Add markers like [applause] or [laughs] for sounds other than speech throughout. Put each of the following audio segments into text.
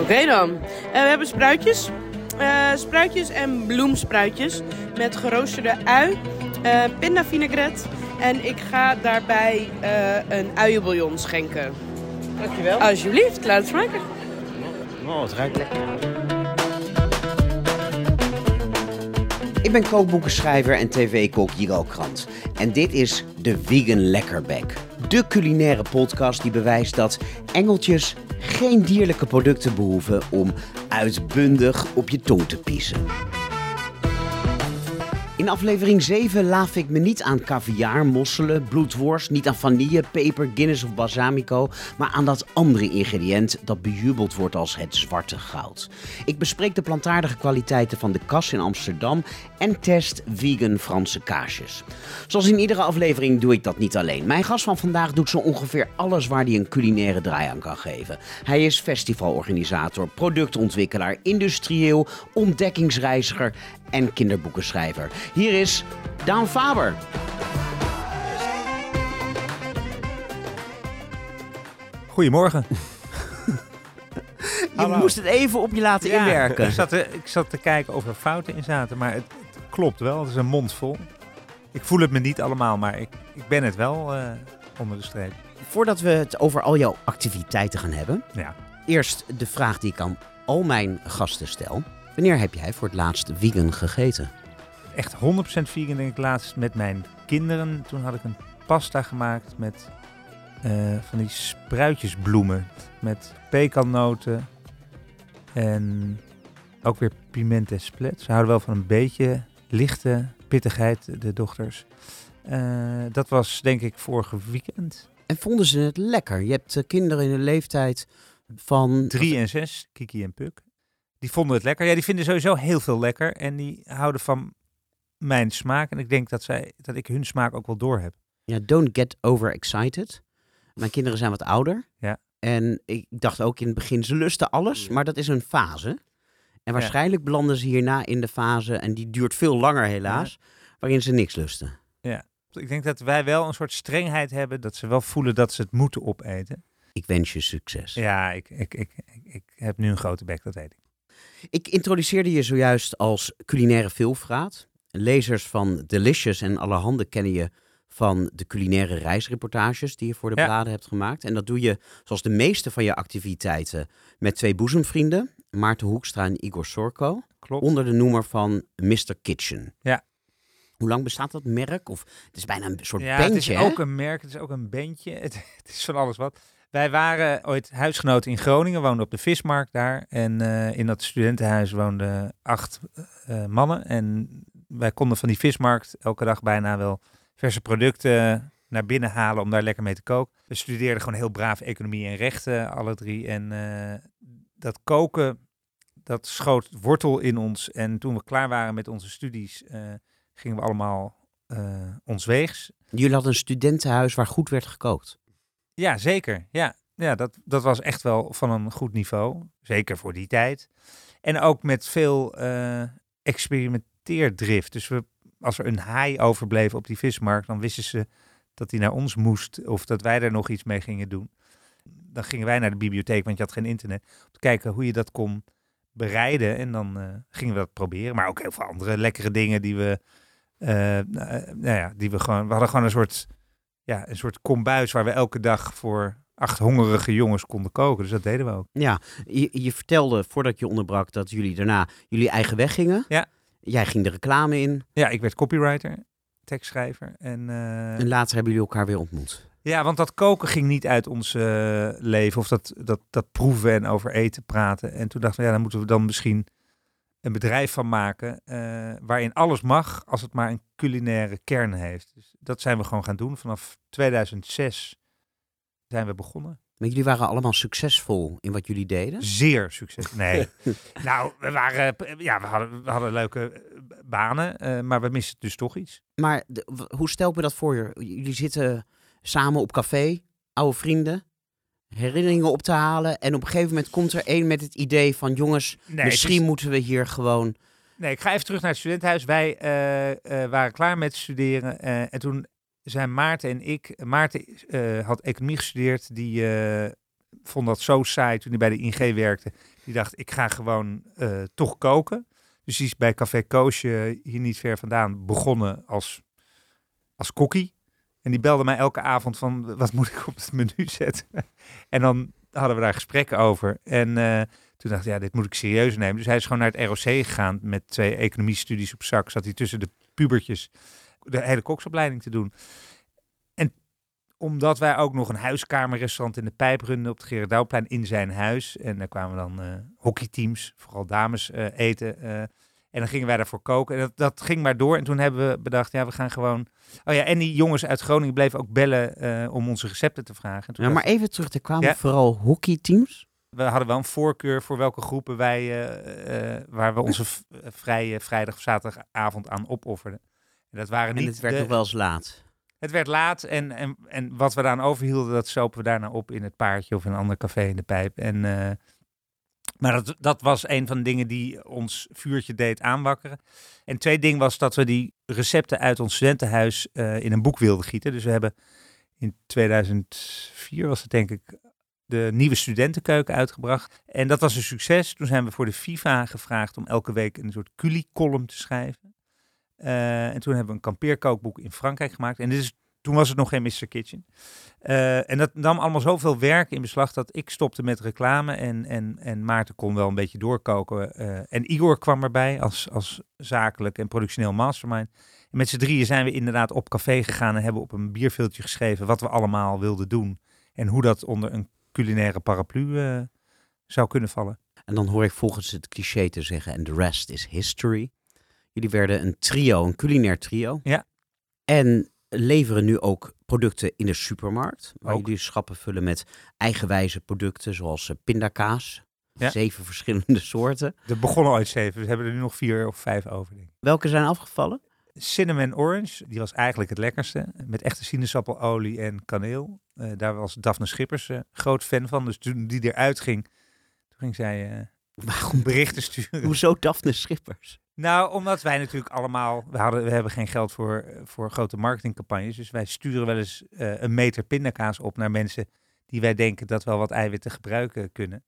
Oké dan. Eh, we hebben spruitjes. Eh, spruitjes en bloemspruitjes met geroosterde ui, eh pindavinaigrette en ik ga daarbij eh, een uienbouillon schenken. Dankjewel. Alsjeblieft, laat het smaken. Oh, het ruikt lekker. Ik ben kookboekenschrijver en tv-kok Jiro Krant. En dit is de Vegan Lekkerbek. De culinaire podcast die bewijst dat engeltjes geen dierlijke producten behoeven om uitbundig op je tong te piezen. In aflevering 7 laaf ik me niet aan caviar, mosselen, bloedworst, niet aan vanille, peper, Guinness of balsamico, maar aan dat andere ingrediënt dat bejubeld wordt als het zwarte goud. Ik bespreek de plantaardige kwaliteiten van de kas in Amsterdam en test vegan Franse kaasjes. Zoals in iedere aflevering doe ik dat niet alleen. Mijn gast van vandaag doet zo ongeveer alles waar hij een culinaire draai aan kan geven. Hij is festivalorganisator, productontwikkelaar, industrieel, ontdekkingsreiziger en kinderboekenschrijver. Hier is Daan Faber. Goedemorgen. [laughs] Je Hallo. moest het even op je laten Ja, inwerken. Ik zat, te, ik zat te kijken of er fouten in zaten, maar het, het klopt wel. Het is een mond vol. Ik voel het me niet allemaal, maar ik, ik ben het wel eh, onder de streep. Voordat we het over al jouw activiteiten gaan hebben, Ja. eerst de vraag die ik aan al mijn gasten stel. Wanneer heb jij voor het laatst vegan gegeten? Echt 100% vegan denk ik laatst met mijn kinderen. Toen had ik een pasta gemaakt met eh, van die spruitjesbloemen. Met pekannoten en ook weer piment en splet. Ze houden wel van een beetje lichte pittigheid, de dochters. Eh, dat was denk ik vorige weekend. En vonden ze het lekker? Je hebt eh, kinderen in de leeftijd van... Drie en zes, Kiki en Puk. Die vonden het lekker. Ja, die vinden sowieso heel veel lekker. En die houden van mijn smaak. En ik denk dat, zij, dat ik hun smaak ook wel door heb. Ja, don't get overexcited. Mijn kinderen zijn wat ouder. Ja. En ik dacht ook in het begin, ze lusten alles, maar dat is een fase. En waarschijnlijk belanden ze hierna in de fase, en die duurt veel langer helaas, waarin ze niks lusten. Ik denk dat wij wel een soort strengheid hebben. Dat ze wel voelen dat ze het moeten opeten. Ik wens je succes. Ja, ik, ik, ik, ik, ik heb nu een grote bek, dat weet ik. Ik introduceerde je zojuist als culinaire veelvraat. Lezers van Delicious en Allerhande kennen je van de culinaire reisreportages die je voor de Ja. bladen hebt gemaakt. En dat doe je, zoals de meeste van je activiteiten, met twee boezemvrienden, Maarten Hoekstra en Igor Sorko, Klopt. onder de noemer van Mr. Kitchen. Ja. Hoe lang bestaat dat merk? Of het is bijna een soort ja, bandje, het is hè? ook een merk, het is ook een bandje. Het, [laughs] het is van alles wat. Wij waren ooit huisgenoten in Groningen, woonden op de vismarkt daar. En eh, in dat studentenhuis woonden acht eh, mannen. En wij konden van die vismarkt elke dag bijna wel verse producten naar binnen halen om daar lekker mee te koken. We studeerden gewoon heel braaf economie en rechten, alle drie. En eh, dat koken, dat schoot wortel in ons. En toen we klaar waren met onze studies, eh, gingen we allemaal eh ons weegs. Jullie hadden een studentenhuis waar goed werd gekookt. Ja, zeker. Ja, ja dat, dat was echt wel van een goed niveau. Zeker voor die tijd. En ook met veel eh, experimenteerdrift. Dus we, als er een haai overbleef op die vismarkt, dan wisten ze dat hij naar ons moest. Of dat wij daar nog iets mee gingen doen. Dan gingen wij naar de bibliotheek, want je had geen internet. Om te kijken hoe je dat kon bereiden. En dan eh, gingen we dat proberen. Maar ook heel veel andere lekkere dingen die we... eh, nou nou ja, die we gewoon... We hadden gewoon een soort ja, een soort kombuis waar we elke dag voor acht hongerige jongens konden koken. Dus dat deden we ook. Ja, je, je vertelde voordat je onderbrak dat jullie daarna jullie eigen weg gingen. Ja. Jij ging de reclame in Ja, ik werd copywriter, tekstschrijver. En, eh, en later hebben jullie elkaar weer ontmoet. ja, want dat koken ging niet uit ons eh, leven. Of dat, dat, dat proeven en over eten praten. En toen dachten we, ja, dan moeten we dan misschien een bedrijf van maken. eh, waarin alles mag, als het maar een culinaire kern heeft. Dus dat zijn we gewoon gaan doen. Vanaf 2006 zijn we begonnen. Maar jullie waren allemaal succesvol in wat jullie deden. Zeer succes. Nee. [laughs] nou, we waren, ja, we hadden, we hadden leuke eh, banen, eh, maar we missen dus toch iets. Maar de- hoe stel ik me dat voor? Jullie zitten samen op café, oude vrienden, herinneringen op te halen. En op een gegeven moment komt er één met het idee van... jongens, Nee, misschien is- moeten we hier gewoon Nee, ik ga even terug naar het studentenhuis. Wij eh, eh, waren klaar met studeren. eh, en toen zijn Maarten en ik... Maarten had economie gestudeerd. Die vond dat zo saai toen hij bij de ING werkte. Die dacht, ik ga gewoon toch koken. Dus die is bij Café Koosje, hier niet ver vandaan, begonnen als, als kokkie. En die belde mij elke avond van, wat moet ik op het menu [laughs] zetten? en dan hadden we daar gesprekken over. En eh, toen dacht ik, ja, dit moet ik serieus nemen. Dus hij is gewoon naar het ROC gegaan met twee economiestudies op zak. Zat hij tussen de pubertjes de hele koksopleiding te doen. En omdat wij ook nog een huiskamerrestaurant in de pijp runden op het Gerardouwplein in zijn huis. En daar kwamen dan eh, hockeyteams, vooral dames, eh, eten. En dan gingen wij daarvoor koken. En dat, dat ging maar door. En toen hebben we bedacht, ja, we gaan gewoon... Oh ja, en die jongens uit Groningen bleven ook bellen eh, om onze recepten te vragen. Ja, maar even terug, er kwamen Ja. vooral hockeyteams. we hadden wel een voorkeur voor welke groepen wij, eh, eh, waar we onze vrije vrijdag of zaterdagavond aan opofferden. En dat waren En niet het werd de- nog wel eens laat. het werd laat en, en, en wat we daaraan overhielden, dat sopen we daarna op in het paardje of in een ander café in de pijp. En, maar dat, dat was een van de dingen die ons vuurtje deed aanwakkeren. En twee ding was dat we die recepten uit ons studentenhuis eh, in een boek wilden gieten. Dus we hebben in 2004 was het denk ik de nieuwe studentenkeuken uitgebracht. En dat was een succes. Toen zijn we voor de FIFA gevraagd om elke week een soort culi-column te schrijven. Eh, en toen hebben we een kampeerkookboek in Frankrijk gemaakt. En dit is, toen was het nog geen Mr. Kitchen. Eh, en dat nam allemaal zoveel werk in beslag dat ik stopte met reclame. En, en, en Maarten kon wel een beetje doorkoken. Eh, en Igor kwam erbij als, als zakelijk en productioneel mastermind. En met z'n drieën zijn we inderdaad op café gegaan en hebben op een bierveeltje geschreven wat we allemaal wilden doen. En hoe dat onder een culinaire paraplu eh, zou kunnen vallen. En dan hoor ik volgens het cliché te zeggen, en the rest is history. Jullie werden een trio, een culinair trio. Ja. En leveren nu ook producten in de supermarkt. Waar Ook. jullie schappen vullen met eigenwijze producten, zoals eh, pindakaas. Ja. Zeven [laughs] verschillende soorten. Er begonnen ooit zeven, we hebben er nu nog vier of vijf over. Denk ik. Welke zijn afgevallen? Cinnamon Orange, die was eigenlijk het lekkerste. Met echte sinaasappelelolie en kaneel. Eh, daar was Daphne Schippers eh, groot fan van. Dus toen die eruit ging, toen ging zij Waarom? berichten sturen. Hoezo Daphne Schippers? Nou, omdat wij natuurlijk allemaal, we, hadden, we hebben geen geld voor, voor grote marketingcampagnes. Dus wij sturen wel eens eh, een meter pindakaas op naar mensen die wij denken dat wel wat eiwitten gebruiken kunnen.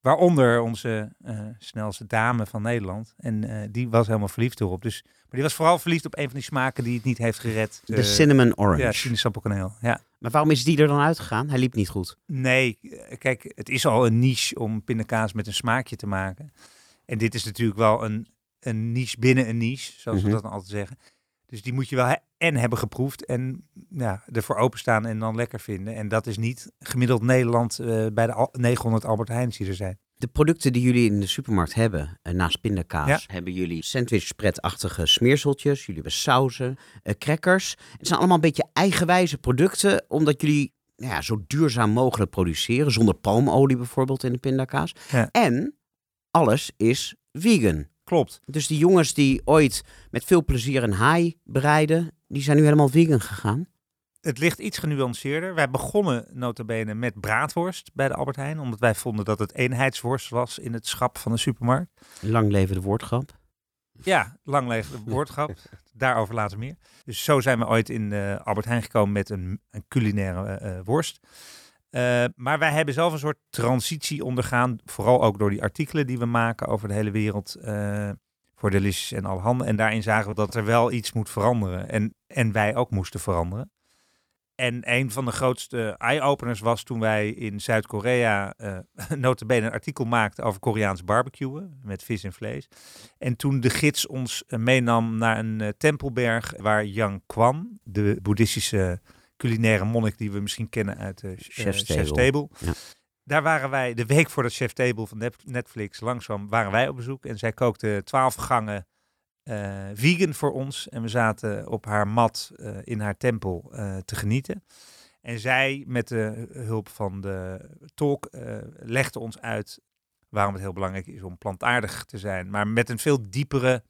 Waaronder onze eh, snelste dame van Nederland. En eh, die was helemaal verliefd erop. Dus, maar die was vooral verliefd op een van die smaken die het niet heeft gered. De cinnamon orange. Ja, sinaasappelkaneel. Ja. Maar waarom is die er dan uitgegaan? Hij liep niet goed. Nee, kijk, het is al een niche om pindakaas met een smaakje te maken. En dit is natuurlijk wel een, een niche binnen een niche, zoals Mhm. we dat dan altijd zeggen. Dus die moet je wel he- en hebben geproefd en ja, ervoor openstaan en dan lekker vinden. En dat is niet gemiddeld Nederland eh, bij de al- 900 Albert Heijns die er zijn. De producten die jullie in de supermarkt hebben, eh, naast pindakaas, Ja. hebben jullie sandwichspretachtige smeerseltjes, jullie hebben sauzen, eh, crackers. Het zijn allemaal een beetje eigenwijze producten, omdat jullie nou ja, zo duurzaam mogelijk produceren, zonder palmolie bijvoorbeeld in de pindakaas. Ja. En alles is vegan. Klopt. Dus die jongens die ooit met veel plezier een haai bereiden, die zijn nu helemaal vegan gegaan. Het ligt iets genuanceerder. Wij begonnen notabene met braadworst bij de Albert Heijn. Omdat wij vonden dat het eenheidsworst was in het schap van de supermarkt. Lang leven de woordgrap. Ja, lang leeg [laughs] woordgrap. Daarover later meer. Dus zo zijn we ooit in eh, Albert Heijn gekomen met een, een culinaire eh, eh, worst. Maar wij hebben zelf een soort transitie ondergaan. Vooral ook door die artikelen die we maken over de hele wereld. voor Delicious en alle handen. En daarin zagen we dat er wel iets moet veranderen. En, en wij ook moesten veranderen. En een van de grootste eye-openers was toen wij in Zuid-Korea eh [laughs] notabene een artikel maakten over Koreaans barbecuen met vis en vlees. En toen de gids ons eh, meenam naar een eh, tempelberg waar Yang Kwan, de boeddhistische culinaire monnik die we misschien kennen uit de Chef's Chef's Table. Ja. Daar waren wij, de week voordat Chef Table van Net- Netflix langskwam, waren wij op bezoek. En zij kookte twaalf gangen vegan voor ons. En we zaten op haar mat eh, in haar tempel eh, te genieten. En zij, met de hulp van de tolk, eh, legde ons uit waarom het heel belangrijk is om plantaardig te zijn. Maar met een veel diepere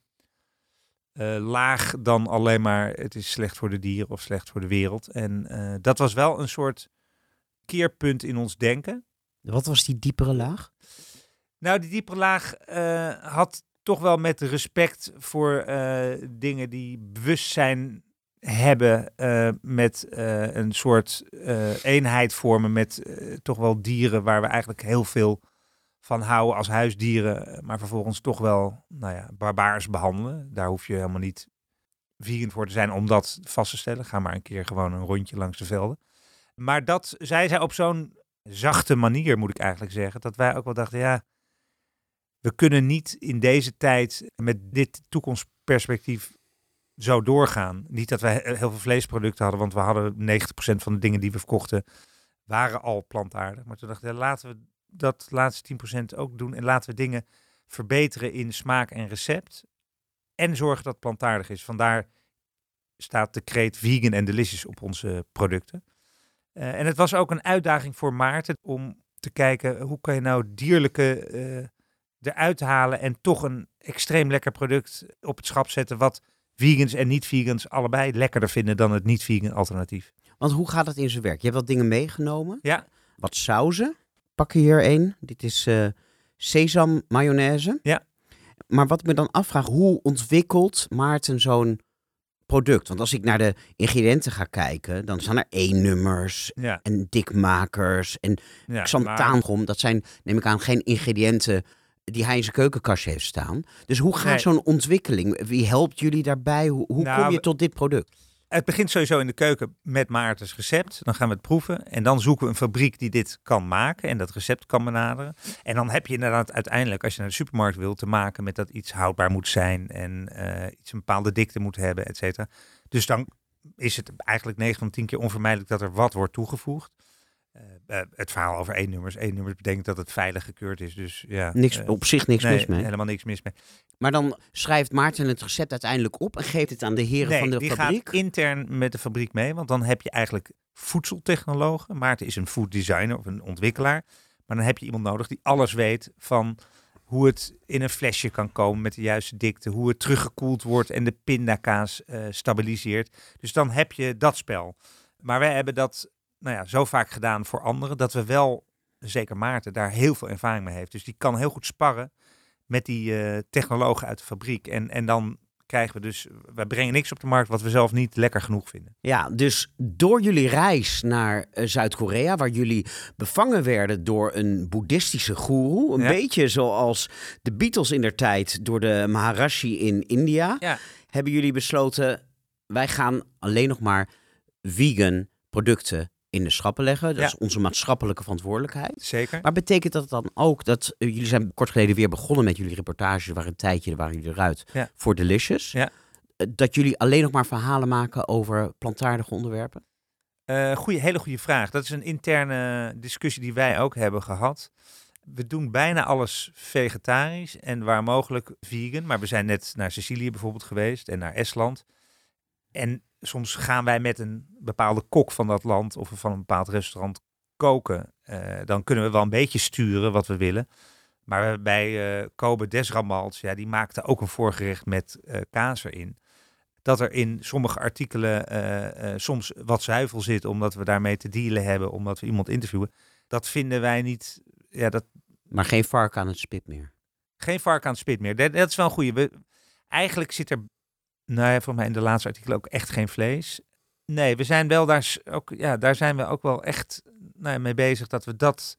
eh, laag dan alleen maar het is slecht voor de dieren of slecht voor de wereld. En eh, dat was wel een soort keerpunt in ons denken. Wat was die diepere laag? Nou, die diepere laag eh, had toch wel met respect voor eh, dingen die bewustzijn hebben uh, met uh, een soort eenheid vormen met toch wel dieren waar we eigenlijk heel veel van houden als huisdieren, maar vervolgens toch wel, nou ja, barbaars behandelen. Daar hoef je helemaal niet vegan voor te zijn om dat vast te stellen. Ga maar een keer gewoon een rondje langs de velden. Maar dat zei zij op zo'n zachte manier, moet ik eigenlijk zeggen, dat wij ook wel dachten, ja, we kunnen niet in deze tijd met dit toekomstperspectief zo doorgaan. Niet dat wij heel veel vleesproducten hadden, want we hadden 90% van de dingen die we verkochten waren al plantaardig. Maar toen dachten we, laten we dat laatste 10% ook doen en laten we dingen verbeteren in smaak en recept. En zorgen dat het plantaardig is. Vandaar staat de kreet vegan en delicious op onze producten. Uh, en het was ook een uitdaging voor Maarten om te kijken hoe kan je nou dierlijke uh, eruit halen en toch een extreem lekker product op het schap zetten wat vegans en niet-vegans allebei lekkerder vinden dan het niet-vegan alternatief. Want hoe gaat het in zijn werk? Je hebt wat dingen meegenomen. Ja. Wat sauzen. Pak je hier één. Dit is uh, sesam mayonaise. Ja. Maar wat ik me dan afvraag, hoe ontwikkelt Maarten zo'n product? Want als ik naar de ingrediënten ga kijken, dan staan er E-nummers ja. en dikmakers en Ja, xanthaangom. Dat zijn, neem ik aan, geen ingrediënten die hij in zijn keukenkastje heeft staan. Dus hoe gaat Nee. zo'n ontwikkeling? Wie helpt jullie daarbij? Hoe, hoe Nou, kom je tot dit product? Het begint sowieso in de keuken met Maartens recept. Dan gaan we het proeven. En dan zoeken we een fabriek die dit kan maken en dat recept kan benaderen. En dan heb je inderdaad uiteindelijk, als je naar de supermarkt wil, te maken met dat iets houdbaar moet zijn en eh, iets een bepaalde dikte moet hebben, et cetera. Dus dan is het eigenlijk 9 van 10 keer onvermijdelijk dat er wat wordt toegevoegd. Eh, het verhaal over één nummers. één nummers betekent dat het veilig gekeurd is. Dus ja, Niks, eh, op zich niks nee, mis mee. helemaal niks mis mee. Maar dan schrijft Maarten het recept uiteindelijk op en geeft het aan de heren Nee, van de die fabriek. gaat intern met de fabriek mee, want dan heb je eigenlijk voedseltechnologen. Maarten is een food designer of een ontwikkelaar. Maar dan heb je iemand nodig die alles weet van hoe het in een flesje kan komen met de juiste dikte, hoe het teruggekoeld wordt en de pindakaas eh, stabiliseert. Dus dan heb je dat spel. Maar wij hebben dat nou ja, zo vaak gedaan voor anderen dat we wel, zeker Maarten, daar heel veel ervaring mee heeft. Dus die kan heel goed sparren met die eh, technologen uit de fabriek. En, en dan krijgen we dus, wij brengen niks op de markt wat we zelf niet lekker genoeg vinden. Ja, dus door jullie reis naar eh, Zuid-Korea, waar jullie bevangen werden door een boeddhistische goeroe, een Ja. beetje zoals de Beatles in der tijd door de Maharishi in India, Ja. hebben jullie besloten, wij gaan alleen nog maar vegan producten in de schappen leggen. Dat Ja. is onze maatschappelijke verantwoordelijkheid. Zeker. Maar betekent dat dan ook dat eh, jullie zijn kort geleden weer begonnen met jullie reportages, waar een tijdje waren jullie eruit Ja. voor Delicious, Ja. Eh, dat jullie alleen nog maar verhalen maken over plantaardige onderwerpen? Eh goeie, hele goede vraag. Dat is een interne discussie die wij ook hebben gehad. We doen bijna alles vegetarisch en waar mogelijk vegan. Maar we zijn net naar Sicilië bijvoorbeeld geweest en naar Estland. En soms gaan wij met een bepaalde kok van dat land of van een bepaald restaurant koken. Eh, dan kunnen we wel een beetje sturen wat we willen. Maar bij eh Kobe Desramals, ja, die maakte ook een voorgerecht met eh, kaas erin. Dat er in sommige artikelen soms wat zuivel zit, omdat we daarmee te dealen hebben, omdat we iemand interviewen. Dat vinden wij niet. Ja, dat, Maar geen vark aan het spit meer. geen vark aan het spit meer. Dat, dat is wel een goede. We, eigenlijk zit er, nou ja, voor mij in de laatste artikelen ook echt geen vlees. Nee, we zijn wel daar, ook, ja, daar zijn we ook wel echt nou ja, mee bezig dat we dat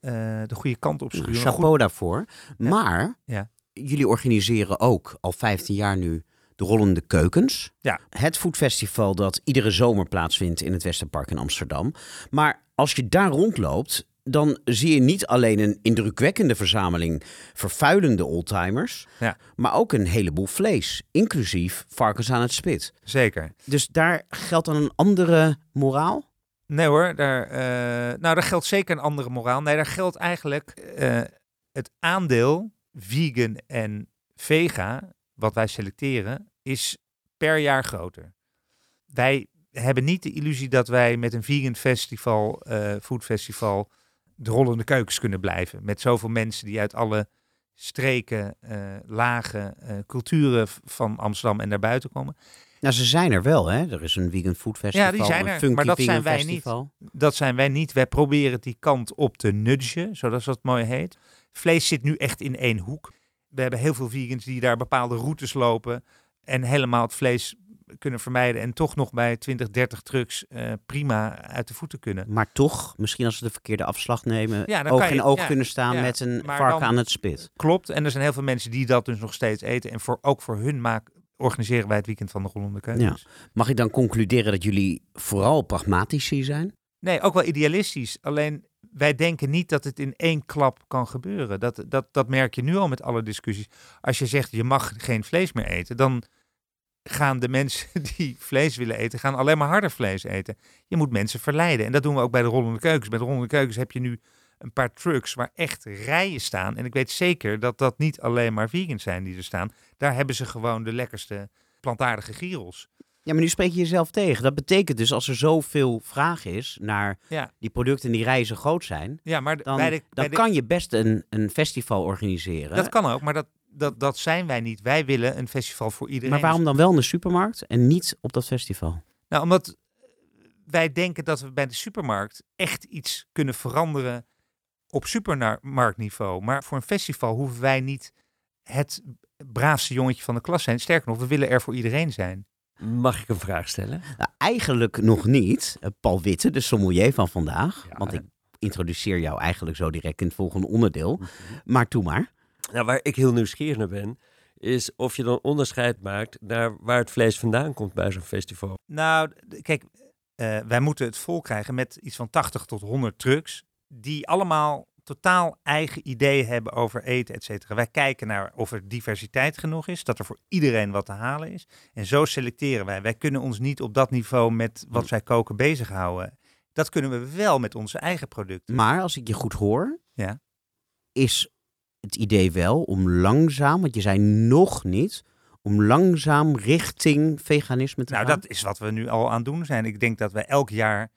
eh, de goede kant op sturen. chapeau daarvoor. Ja. Maar Ja. jullie organiseren ook al 15 jaar nu de Rollende Keukens. Ja. Het foodfestival dat iedere zomer plaatsvindt in het Westerpark in Amsterdam. Maar als je daar rondloopt, dan zie je niet alleen een indrukwekkende verzameling vervuilende oldtimers, Ja. maar ook een heleboel vlees, inclusief varkens aan het spit. Zeker. Dus daar geldt dan een andere moraal? Nee hoor, daar, eh, nou daar geldt zeker een andere moraal. Nee, daar geldt eigenlijk eh, het aandeel vegan en vega, wat wij selecteren, is per jaar groter. Wij hebben niet de illusie dat wij met een vegan festival, eh food festival, de rollende keukens kunnen blijven. Met zoveel mensen die uit alle streken, eh, lagen, eh, culturen van Amsterdam en daarbuiten komen. Nou, ze zijn er wel, hè? Er is een vegan food festival, Ja, die zijn er, maar dat zijn wij niet. festival. Dat zijn wij niet. Wij proberen die kant op te nudgen, zoals dat mooi heet. Vlees zit nu echt in één hoek. we hebben heel veel vegans die daar bepaalde routes lopen en helemaal het vlees kunnen vermijden en toch nog bij 20, 30 trucks eh, prima uit de voeten kunnen. Maar toch, misschien als ze de verkeerde afslag nemen, Ja, oog in je- oog ja, kunnen staan ja, met een maar vark dan- aan het spit. Klopt, en er zijn heel veel mensen die dat dus nog steeds eten. En voor, ook voor hun maak, organiseren wij het weekend van de Rollende Keukens. Mag ik dan concluderen dat jullie vooral pragmatici zijn? Nee, ook wel idealistisch. Alleen wij denken niet dat het in één klap kan gebeuren. Dat, dat, dat merk je nu al met alle discussies. Als je zegt je mag geen vlees meer eten, dan gaan de mensen [laughs] die vlees willen eten, gaan alleen maar harder vlees eten. Je moet mensen verleiden. En dat doen we ook bij de Rollende Keukens. Bij de Rollende Keukens heb je nu een paar trucks waar echt rijen staan. En ik weet zeker dat dat niet alleen maar vegans zijn die er staan. Daar hebben ze gewoon de lekkerste plantaardige gyros. Ja, maar nu spreek je jezelf tegen. Dat betekent dus als er zoveel vraag is naar Ja. die producten en die reizen groot zijn, Ja, maar dan, bij de, bij dan de- kan je best een, een festival organiseren. dat kan ook, maar dat, dat, dat zijn wij niet. Wij willen een festival voor iedereen. maar waarom dan wel in de supermarkt en niet op dat festival? Nou, omdat wij denken dat we bij de supermarkt echt iets kunnen veranderen op supermarktniveau. Maar voor een festival hoeven wij niet het braafste jongetje van de klas zijn. Sterker nog, we willen er voor iedereen zijn. Mag ik een vraag stellen? Nou, eigenlijk nog niet. Eh, Paul Witte, de sommelier van vandaag. Ja, want ik introduceer jou eigenlijk zo direct in het volgende onderdeel. Maar toe maar. Nou, waar ik heel nieuwsgierig naar ben, is of je dan onderscheid maakt naar waar het vlees vandaan komt bij zo'n festival. Nou, kijk, eh, wij moeten het vol krijgen met iets van 80 tot 100 trucks. Die allemaal totaal eigen ideeën hebben over eten, et cetera. Wij kijken naar of er diversiteit genoeg is, dat er voor iedereen wat te halen is. En zo selecteren wij. Wij kunnen ons niet op dat niveau met wat zij koken bezighouden. Dat kunnen we wel met onze eigen producten. Maar als ik je goed hoor, Ja. is het idee wel om langzaam, want je zei nog niet, om langzaam richting veganisme te Nou, gaan. dat is wat we nu al aan het doen zijn. Ik denk dat wij elk jaar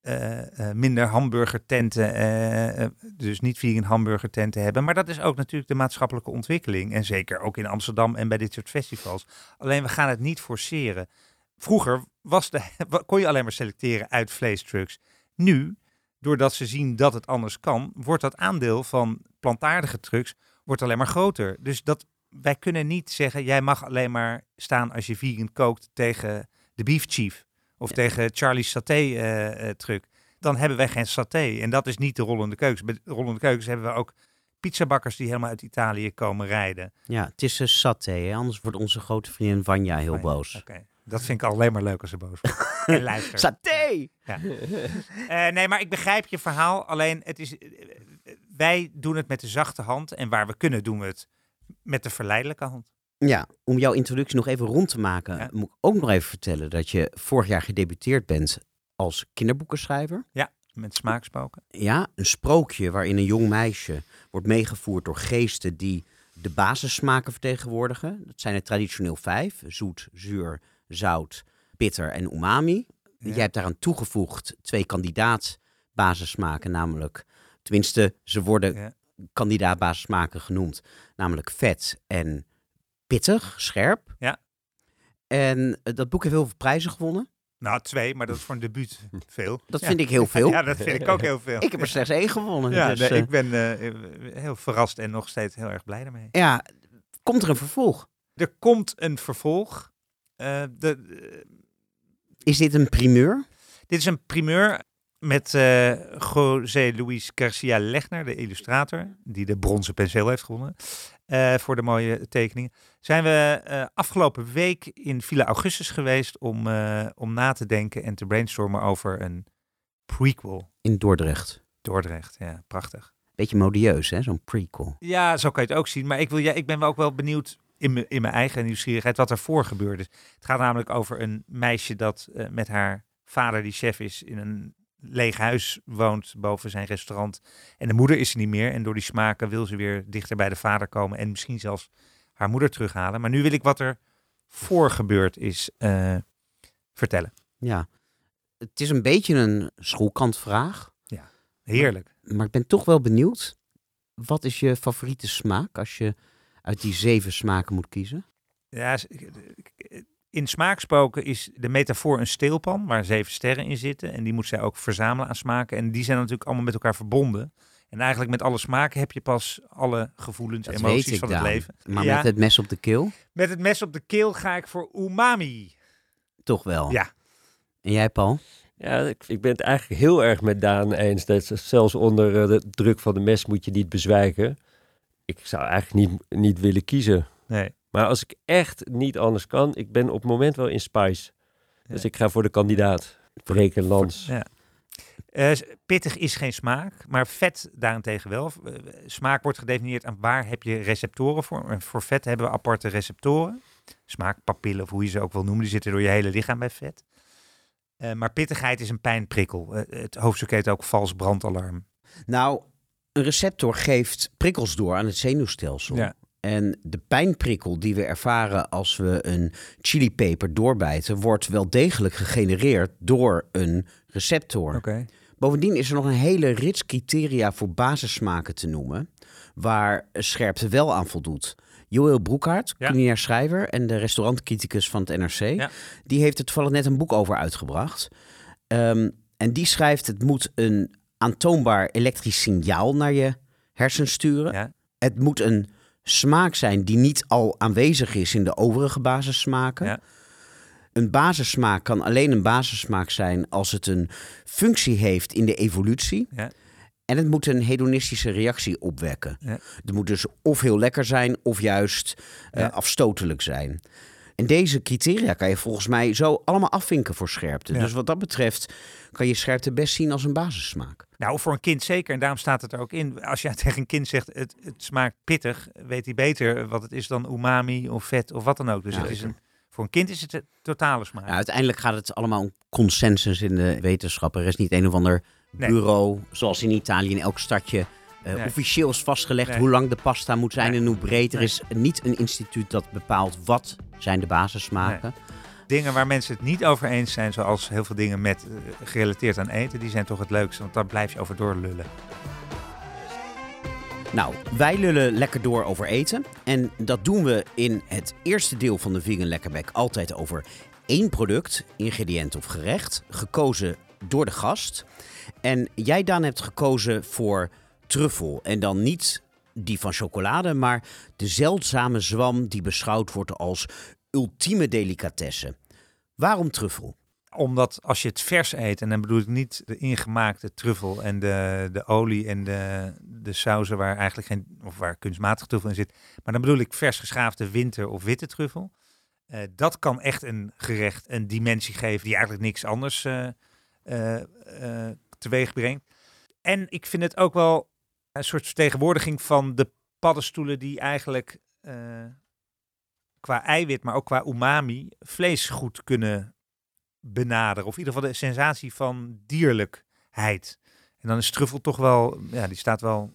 eh, eh, minder hamburgertenten, eh, dus niet vegan hamburgertenten hebben. Maar dat is ook natuurlijk de maatschappelijke ontwikkeling. En zeker ook in Amsterdam en bij dit soort festivals. Alleen we gaan het niet forceren. Vroeger was de, [laughs] kon je alleen maar selecteren uit vleestrucks. Nu, doordat ze zien dat het anders kan, wordt dat aandeel van plantaardige trucks wordt alleen maar groter. Dus dat, wij kunnen niet zeggen, jij mag alleen maar staan als je vegan kookt tegen de Beef Chief. Of tegen Charlie's Saté eh, eh, truck. Dan hebben wij geen saté. En dat is niet de rollende keukens. Bij de rollende keukens hebben we ook pizzabakkers die helemaal uit Italië komen rijden. Ja, het is een saté, hè? anders wordt onze grote vriendin Vanja heel boos. Oké, Dat vind ik alleen maar leuk als ze boos wordt. [laughs] en luisteren. Saté! Eh, nee, maar ik begrijp je verhaal. Alleen het is, eh, wij doen het met de zachte hand. En waar we kunnen doen we het met de verleidelijke hand. Ja, om jouw introductie nog even rond te maken, Ja. moet ik ook nog even vertellen dat je vorig jaar gedebuteerd bent als kinderboekenschrijver. Met smaakspoken. Ja, een sprookje waarin een jong meisje wordt meegevoerd door geesten die de basissmaken vertegenwoordigen. Dat zijn er traditioneel vijf: zoet, zuur, zout, bitter en umami. Ja. Jij hebt daaraan toegevoegd twee kandidaat basissmaken, namelijk, tenminste, ze worden Ja. basissmaken genoemd, namelijk vet en pittig, scherp. Ja. En eh, dat boek heeft heel veel prijzen gewonnen. Nou, twee, maar dat is voor een debuut [laughs] veel. Dat Ja. vind ik heel [laughs] veel. Ja, dat vind ik ook heel veel. Ik heb er slechts één gewonnen. Ja, dus, nee, eh, ik ben eh, heel verrast en nog steeds heel erg blij daarmee. ja, komt er een vervolg? Er komt een vervolg. Eh, de, eh, Is dit een primeur? dit is een primeur met eh José Luis Garcia Legner, de illustrator, die de bronzen penseel heeft gewonnen voor de mooie tekeningen. Zijn we afgelopen week in Villa Augustus geweest om, om na te denken en te brainstormen over een prequel. In Dordrecht. Dordrecht, ja, prachtig. Beetje modieus, hè? Zo'n prequel. Ja, zo kan je het ook zien. Maar ik, wil, ja, ik ben wel ook wel benieuwd in, mijn- in mijn eigen nieuwsgierigheid wat er voor gebeurde. Het gaat namelijk over een meisje dat eh, met haar vader, die chef is, in een leeg huis woont boven zijn restaurant. En de moeder is er niet meer. En door die smaken wil ze weer dichter bij de vader komen. En misschien zelfs haar moeder terughalen. Maar nu wil ik wat er voor gebeurd is eh, vertellen. Ja. Het is een beetje een schoolkantvraag. Heerlijk. Maar ik ben toch wel benieuwd. Wat is je favoriete smaak als je uit die zeven smaken moet kiezen? Ja, in smaakspoken is de metafoor een steelpan waar zeven sterren in zitten. En die moet zij ook verzamelen aan smaken. En die zijn natuurlijk allemaal met elkaar verbonden. En eigenlijk met alle smaken heb je pas alle gevoelens, Dat emoties weet ik, van het leven. Maar Ja, met het mes op de keel? met het mes op de keel ga ik voor umami. Toch wel. Ja. En jij, Paul? Ja, ik, ik ben het eigenlijk heel erg met Daan eens. Dat zelfs onder eh, de druk van de mes moet je niet bezwijken. Ik zou eigenlijk niet, niet willen kiezen. Nee. Maar als ik echt niet anders kan, ik ben op het moment wel in Spice. Dus ik ga voor de kandidaat. Breken Lans. Ja. Eh, pittig is geen smaak, maar vet daarentegen wel. Eh, Smaak wordt gedefinieerd aan waar heb je receptoren voor. En voor vet hebben we aparte receptoren. Smaakpapillen of hoe je ze ook wil noemen. Die zitten door je hele lichaam bij vet. Eh, maar pittigheid is een pijnprikkel. Het hoofdstuk heet ook vals brandalarm. Nou, een receptor geeft prikkels door aan het zenuwstelsel. Ja. En de pijnprikkel die we ervaren als we een chilipeper doorbijten, wordt wel degelijk gegenereerd door een receptor. Bovendien is er nog een hele rits criteria voor basissmaken te noemen, waar scherpte wel aan voldoet. Joël Broekhaart, Ja. culinair schrijver en de restaurantcriticus van het NRC, Ja. die heeft er toevallig net een boek over uitgebracht. Ehm, en die schrijft, het moet een aantoonbaar elektrisch signaal naar je hersens sturen. Ja. Het moet een smaak zijn die niet al aanwezig is in de overige basissmaken. Ja. Een basissmaak kan alleen een basissmaak zijn als het een functie heeft in de evolutie. Ja. En het moet een hedonistische reactie opwekken. Ja. Het moet dus of heel lekker zijn of juist eh, afstotelijk zijn. En deze criteria kan je volgens mij zo allemaal afvinken voor scherpte. Ja. Dus wat dat betreft kan je scherpte best zien als een basissmaak. Nou, voor een kind zeker. En daarom staat het er ook in. Als jij [laughs] tegen een kind zegt, het, het smaakt pittig, weet hij beter wat het is dan umami of vet of wat dan ook. Dus Ja, het is een, voor een kind is het een totale smaak. Nou, uiteindelijk gaat het allemaal om consensus in de wetenschap. Er is niet een of ander Nee. bureau, zoals in Italië in elk stadje. eh, Nee. Officieel is vastgelegd Nee. hoe lang de pasta moet zijn Nee. en hoe breed. Er is niet een instituut dat bepaalt wat zijn de basissmaken. Dingen waar mensen het niet over eens zijn, zoals heel veel dingen met, eh, gerelateerd aan eten, die zijn toch het leukste, want daar blijf je over doorlullen. Nou, wij lullen lekker door over eten. En dat doen we in het eerste deel van de Vegan Lekkerbek altijd over één product, ingrediënt of gerecht, gekozen door de gast. En jij, Daan, hebt gekozen voor truffel. En dan niet die van chocolade, maar de zeldzame zwam die beschouwd wordt als ultieme delicatesse. Waarom truffel? Omdat als je het vers eet, en dan bedoel ik niet de ingemaakte truffel en de, de olie en de, de sauzen waar eigenlijk geen, of waar kunstmatig truffel in zit, maar dan bedoel ik vers geschaafde winter of witte truffel. Eh, dat kan echt een gerecht een dimensie geven die eigenlijk niks anders eh, eh, teweeg brengt. En ik vind het ook wel een soort vertegenwoordiging van de paddenstoelen die eigenlijk eh, qua eiwit, maar ook qua umami, vlees goed kunnen benaderen. Of in ieder geval de sensatie van dierlijkheid. En dan is truffel toch wel, ja, die staat wel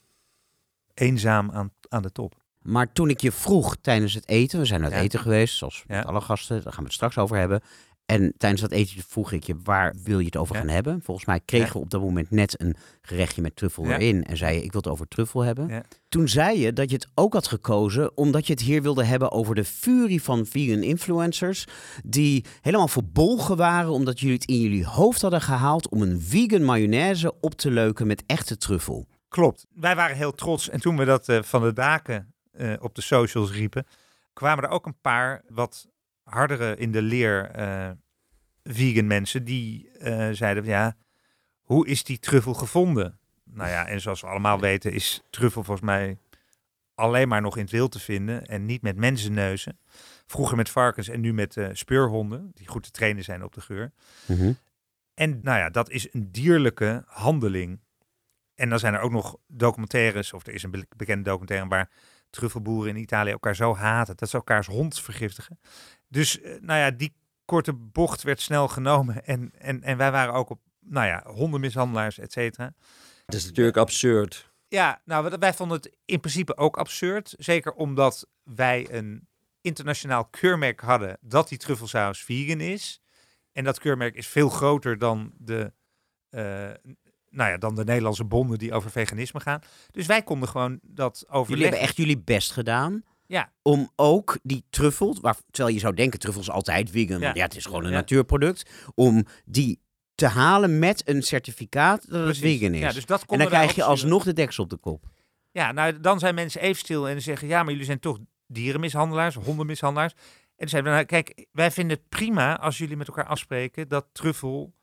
eenzaam aan, aan de top. Maar toen ik je vroeg tijdens het eten, we zijn uit Ja. eten geweest, zoals Ja. met alle gasten, daar gaan we het straks over hebben. En tijdens dat eten vroeg ik je, waar wil je het over Ja. gaan hebben? Volgens mij kregen Ja. we op dat moment net een gerechtje met truffel Ja. erin. En zei je, ik wil het over truffel hebben. Toen zei je dat je het ook had gekozen omdat je het hier wilde hebben over de furie van vegan influencers. Die helemaal verbolgen waren omdat jullie het in jullie hoofd hadden gehaald om een vegan mayonaise op te leuken met echte truffel. Klopt. Wij waren heel trots. En toen we dat eh, van de daken eh, op de socials riepen, kwamen er ook een paar wat hardere in de leer eh, vegan mensen die eh, zeiden, ja, hoe is die truffel gevonden? Nou ja, en zoals we allemaal weten is truffel volgens mij alleen maar nog in het wild te vinden en niet met mensenneuzen. Vroeger met varkens en nu met eh, speurhonden, die goed te trainen zijn op de geur. En nou ja, dat is een dierlijke handeling. En dan zijn er ook nog documentaires, of er is een be- bekende documentaire waar truffelboeren in Italië elkaar zo haten dat ze elkaars hond vergiftigen. Dus eh, nou ja, die korte bocht werd snel genomen. En, en, en wij waren ook op, nou ja, hondenmishandelaars, et cetera. Dat is natuurlijk absurd. Ja, nou, wij- vonden het in principe ook absurd. Zeker omdat wij een internationaal keurmerk hadden dat die truffelsaus vegan is. En dat keurmerk is veel groter dan de, eh, nou ja, dan de Nederlandse bonden die over veganisme gaan. Dus wij konden gewoon dat Jullie overleggen. hebben echt jullie best gedaan. Ja. Om ook die truffel, waar, terwijl je zou denken truffel is altijd vegan, Ja. ja, het is gewoon een Ja. natuurproduct, om die te halen met een certificaat dat het vegan is. Ja, dus dat en dan krijg je alsnog de deksel op de kop. Ja, nou, dan zijn mensen even stil en zeggen: ja, maar jullie zijn toch dierenmishandelaars, hondenmishandelaars. En zeiden we: nou, kijk, wij vinden het prima als jullie met elkaar afspreken dat truffel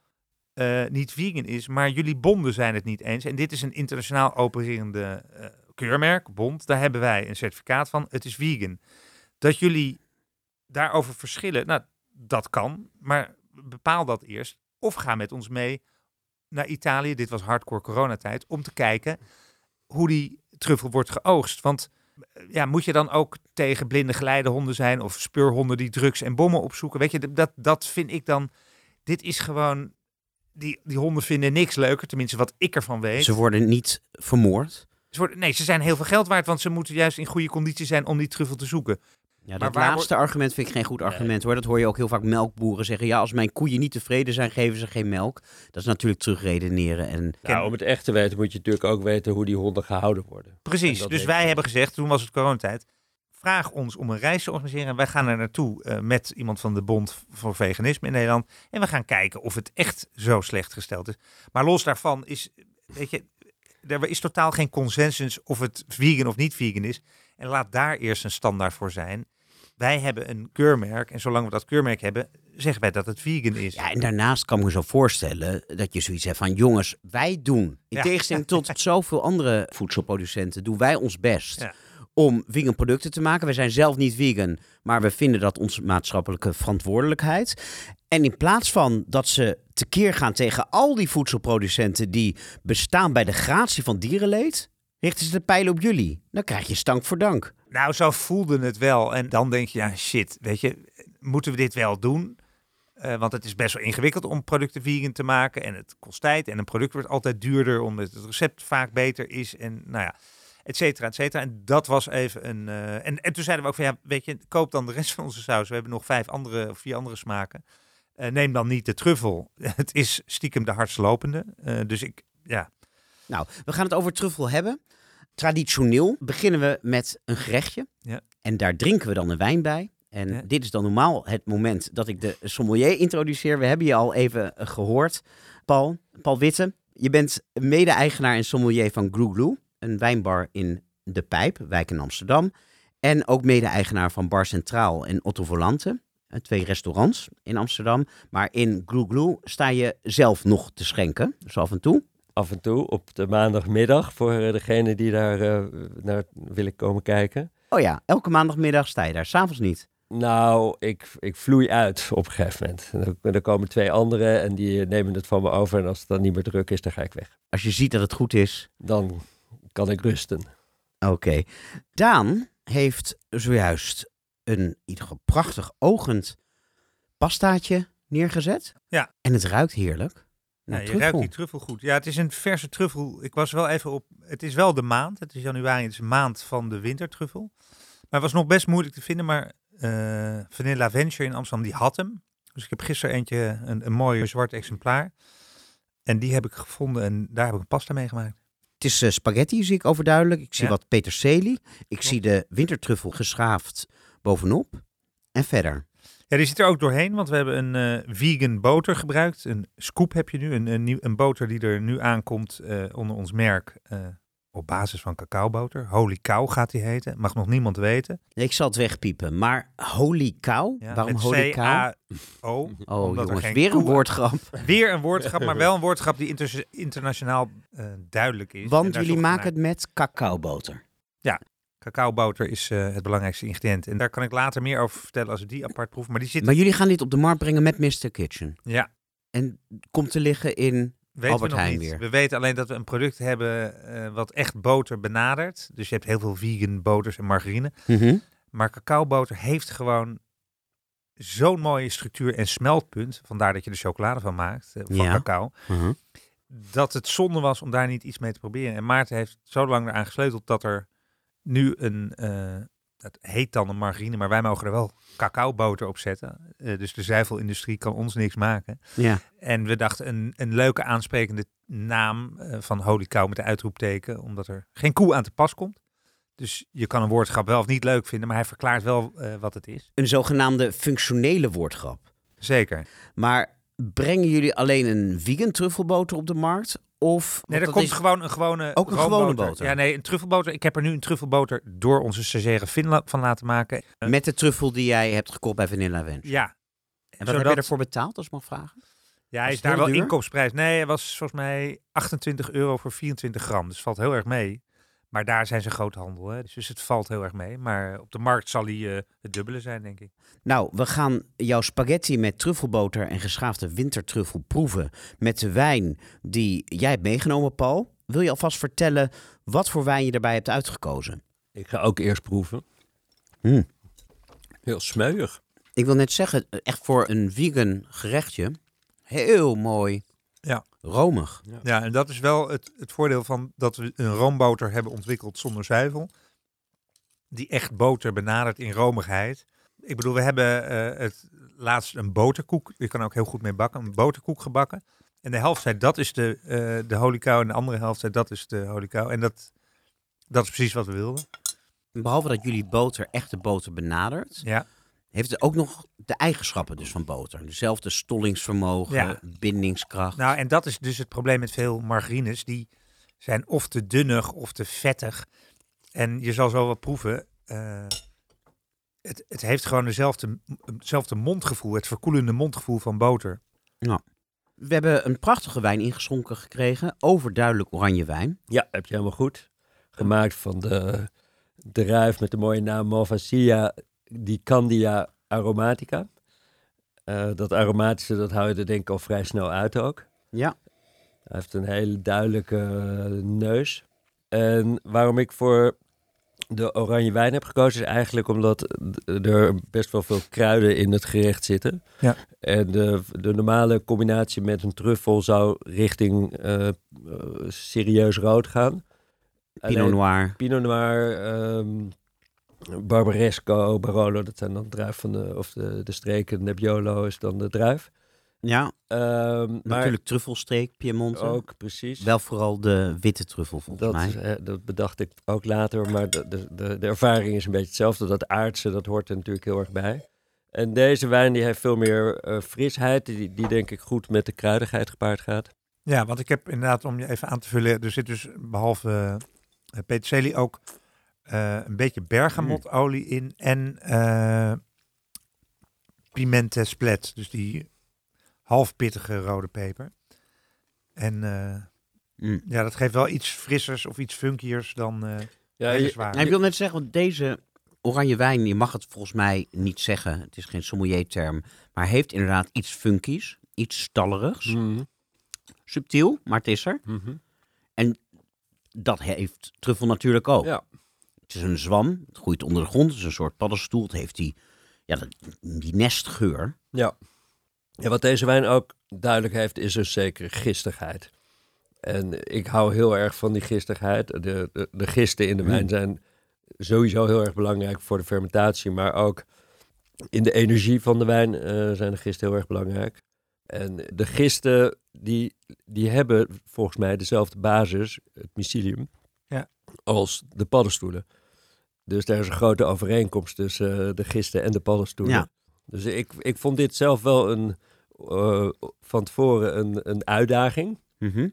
eh, niet vegan is, maar jullie bonden zijn het niet eens. En dit is een internationaal opererende eh, keurmerk, bond. Daar hebben wij een certificaat van. Het is vegan. Dat jullie daarover verschillen, nou, dat kan, maar bepaal dat eerst. Of ga met ons mee naar Italië. Dit was hardcore coronatijd. Om te kijken hoe die truffel wordt geoogst. Want eh, ja, moet je dan ook tegen blinde geleidehonden zijn of speurhonden die drugs en bommen opzoeken? Weet je, dat, dat vind ik dan. Dit is gewoon. Die, die honden vinden niks leuker, tenminste wat ik ervan weet. Ze worden niet vermoord. Ze worden, nee, ze zijn heel veel geld waard, want ze moeten juist in goede conditie zijn om die truffel te zoeken. Ja, Maar dat waar laatste argument vind ik geen goed argument hoor. Dat hoor je ook heel vaak melkboeren zeggen. Ja, als mijn koeien niet tevreden zijn, geven ze geen melk. Dat is natuurlijk terugredeneren. En Nou, om het echt te weten moet je natuurlijk ook weten hoe die honden gehouden worden. En Precies. Dus wij hebben gezegd, toen was het coronatijd, vraag ons om een reis te organiseren. En wij gaan er naartoe eh, met iemand van de Bond voor Veganisme in Nederland. En we gaan kijken of het echt zo slecht gesteld is. Maar los daarvan is, weet je, er is totaal geen consensus of het vegan of niet vegan is. En laat daar eerst een standaard voor zijn. Wij hebben een keurmerk en zolang we dat keurmerk hebben, zeggen wij dat het vegan is. Ja, en daarnaast kan ik me zo voorstellen dat je zoiets hebt van... jongens, wij doen, in Ja. tegenstelling tot [laughs] zoveel andere voedselproducenten... doen wij ons best Ja. om vegan producten te maken. Wij zijn zelf niet vegan, maar we vinden dat onze maatschappelijke verantwoordelijkheid. En in plaats van dat ze tekeer gaan tegen al die voedselproducenten... die bestaan bij de gratie van dierenleed... richten ze de pijlen op jullie. Dan krijg je stank voor dank. Nou, zo voelde het wel. En dan denk je, ja, shit, weet je, moeten we dit wel doen? Eh, want het is best wel ingewikkeld om producten vegan te maken. En het kost tijd. En een product wordt altijd duurder, omdat het recept vaak beter is. En nou ja, et cetera, et cetera. En dat was even een... eh, en, en toen zeiden we ook van, ja, weet je, koop dan de rest van onze saus. We hebben nog vijf andere, of vier andere smaken. Eh, neem dan niet de truffel. [laughs] het is stiekem de hardst lopende. Eh, dus ik, ja, Nou, we gaan het over truffel hebben. Traditioneel beginnen we met een gerechtje. Ja. En daar drinken we dan een wijn bij. En Ja. dit is dan normaal het moment dat ik de sommelier introduceer. We hebben je al even eh, gehoord, Paul. Paul Witte, je bent mede-eigenaar en sommelier van Glue Glue. Een wijnbar in De Pijp, wijk in Amsterdam. En ook mede-eigenaar van Bar Centraal en Otto Volante. Eh, Twee restaurants in Amsterdam. Maar in Glue Glue sta je zelf nog te schenken. Zo af en toe. Af en toe op de maandagmiddag voor degene die daar eh, naar willen komen kijken. Oh ja, elke maandagmiddag sta je daar, s'avonds niet. Nou, ik, ik vloei uit op een gegeven moment. En dan- Er komen twee anderen en die nemen het van me over. En als het dan niet meer druk is, dan ga ik weg. Als je ziet dat het goed is. Dan kan ik rusten. Oké. Daan heeft zojuist een in ieder geval prachtig ogend pastaatje neergezet. Ja. En het ruikt heerlijk. Ja, Naar je truffel. ruikt die truffel goed. Ja, het is een verse truffel. Ik was wel even op. Het is wel de maand. Het is januari. Het is een maand van de wintertruffel. Maar het was nog best moeilijk te vinden. Maar eh Vanilla Venture in Amsterdam, die had hem. Dus ik heb gisteren eentje, een, een mooi zwart exemplaar. En die heb ik gevonden en daar heb ik een pasta mee gemaakt. Het is eh, spaghetti, zie ik overduidelijk. Ik zie Ja. wat peterselie. Ik zie de wintertruffel geschaafd bovenop. En verder. Ja, die zit er ook doorheen, want we hebben een eh, vegan boter gebruikt. Een scoop heb je nu, een, een, boter die er nu aankomt eh, onder ons merk. eh, op basis van cacaoboter. Holy cow gaat die heten. Mag nog niemand weten. Ik zal het wegpiepen. Maar holy cow? Ja, Waarom holy cow? [laughs] Oh er jongens, weer een woordgrap. [laughs] Weer een woordgrap, maar wel een woordgrap die inter- internationaal duidelijk is. Want jullie maken het met cacaoboter. naar. Cacaoboter is eh, het belangrijkste ingrediënt. En daar kan ik later meer over vertellen als we die apart proeven. Maar die zit... Maar jullie gaan dit op de markt brengen met Mr. Kitchen. Ja, En komt te liggen in... weten Albert we Heijn niet. weer. We weten alleen dat we een product hebben eh, wat echt boter benadert. Dus je hebt heel veel vegan boters en margarine. Mhm. Maar cacaoboter heeft gewoon zo'n mooie structuur en smeltpunt. Vandaar dat je er chocolade van maakt, eh, van Ja. cacao. Mhm. dat het zonde was om daar niet iets mee te proberen. En Maarten heeft zo lang eraan gesleuteld dat er nu een, eh, dat heet dan een margarine, maar wij mogen er wel cacaoboter op zetten. Eh, dus de zuivelindustrie kan ons niks maken. Ja. En we dachten een, een leuke aansprekende naam eh, van holy cow met een uitroepteken, omdat er geen koe aan te pas komt. Dus je kan een woordgrap wel of niet leuk vinden, maar hij verklaart wel wat het is. Een zogenaamde functionele woordgrap. Zeker. Maar Brengen jullie alleen een vegan truffelboter op de markt? Of Nee, er komt is- gewoon een gewone Ook een gewone boter? Ja, nee, een truffelboter. Ik heb er nu een truffelboter door onze stagiaire Finn la- van laten maken. Eh, met de truffel die jij hebt gekocht bij Vanilla Wench. Ja. En wat heb je ervoor betaald, als ik mag vragen? Ja, hij is daar wel duur? inkoopsprijs. Nee, het was volgens mij 28 euro voor 24 gram. Dus valt heel erg mee. Maar daar zijn ze groothandel. Hè? Dus het valt heel erg mee. Maar op de markt zal hij eh, het dubbele zijn, denk ik. Nou, we gaan jouw spaghetti met truffelboter en geschaafde wintertruffel proeven met de wijn die jij hebt meegenomen, Paul. Wil je alvast vertellen wat voor wijn je erbij hebt uitgekozen? Ik ga ook eerst proeven. Hmm. Heel smeuig. Ik wil net zeggen, echt voor een vegan gerechtje, heel mooi. Ja. Romig. Ja, en dat is wel het, het voordeel van dat we een roomboter hebben ontwikkeld zonder zuivel. Die echt boter benadert in romigheid. Ik bedoel, we hebben eh, het laatst een boterkoek. Je kan er ook heel goed mee bakken. Een boterkoek gebakken. En de helft zei dat is de, eh de holy cow. En de andere helft zei dat is de holy cow. En dat, dat is precies wat we wilden. Behalve dat jullie boter echte boter benadert, Ja, heeft het ook nog de eigenschappen dus van boter. Dezelfde stollingsvermogen, Ja. bindingskracht. nou en dat is dus het probleem met veel margarines. Die zijn of te dunnig of te vettig. En je zal zo wel proeven. eh, het, het heeft gewoon dezelfde, hetzelfde mondgevoel. Het verkoelende mondgevoel van boter. We hebben een prachtige wijn ingeschonken gekregen, overduidelijk oranje wijn. Ja, heb je helemaal goed. Gemaakt van de druif met de mooie naam Malvasia di Candia aromatica. Eh, dat aromatische, dat hou je er denk ik al vrij snel uit ook. Ja. Hij heeft een hele duidelijke eh, neus. En waarom ik voor de oranje wijn heb gekozen is eigenlijk omdat er best wel veel kruiden in het gerecht zitten. Ja. En de, de normale combinatie met een truffel zou richting eh, serieus rood gaan. Pinot Noir. Pinot Noir, ehm, Barbaresco, Barolo, dat zijn dan druif van de, of de, de streken. Nebbiolo is dan de druif. Ja, Ehm, maar natuurlijk truffelstreek, Piemonte. ook, precies. Wel vooral de witte truffel volgens Dat, mij. is, eh, dat bedacht ik ook later, maar de, de, de, de ervaring is een beetje hetzelfde. Dat aardse, dat hoort er natuurlijk heel erg bij. En deze wijn die heeft veel meer eh, frisheid, die, die denk ik goed met de kruidigheid gepaard gaat. Ja, want ik heb inderdaad, om je even aan te vullen, er zit dus behalve uh, peterselie ook een beetje bergamotolie in en uh, pimenta splet, dus die half pittige rode peper. En uh, mm. ja, dat geeft wel iets frissers of iets funkiers dan uh, ja, je, ja, ik wil net zeggen, want deze oranje wijn, je mag het volgens mij niet zeggen, het is geen sommelier-term, maar heeft inderdaad iets funkies, iets stallerigs. Mm -hmm. Subtiel, maar het is er. Mm -hmm. En dat heeft truffel natuurlijk ook. Ja. Het is een zwam, het groeit onder de grond, het is een soort paddenstoel. Het heeft die, ja, die nestgeur. Ja. ja, wat deze wijn ook duidelijk heeft, is een zekere gistigheid. En ik hou heel erg van die gistigheid. De, de, de gisten in de wijn zijn sowieso heel erg belangrijk voor de fermentatie, maar ook in de energie van de wijn uh, zijn de gisten heel erg belangrijk. En de gisten, die, die hebben volgens mij dezelfde basis, het mycelium, ja. als de paddenstoelen. Dus daar is een grote overeenkomst tussen uh, de gisten en de paddenstoelen. Ja. Dus ik, ik vond dit zelf wel een, uh, van tevoren een, een uitdaging. Mm -hmm.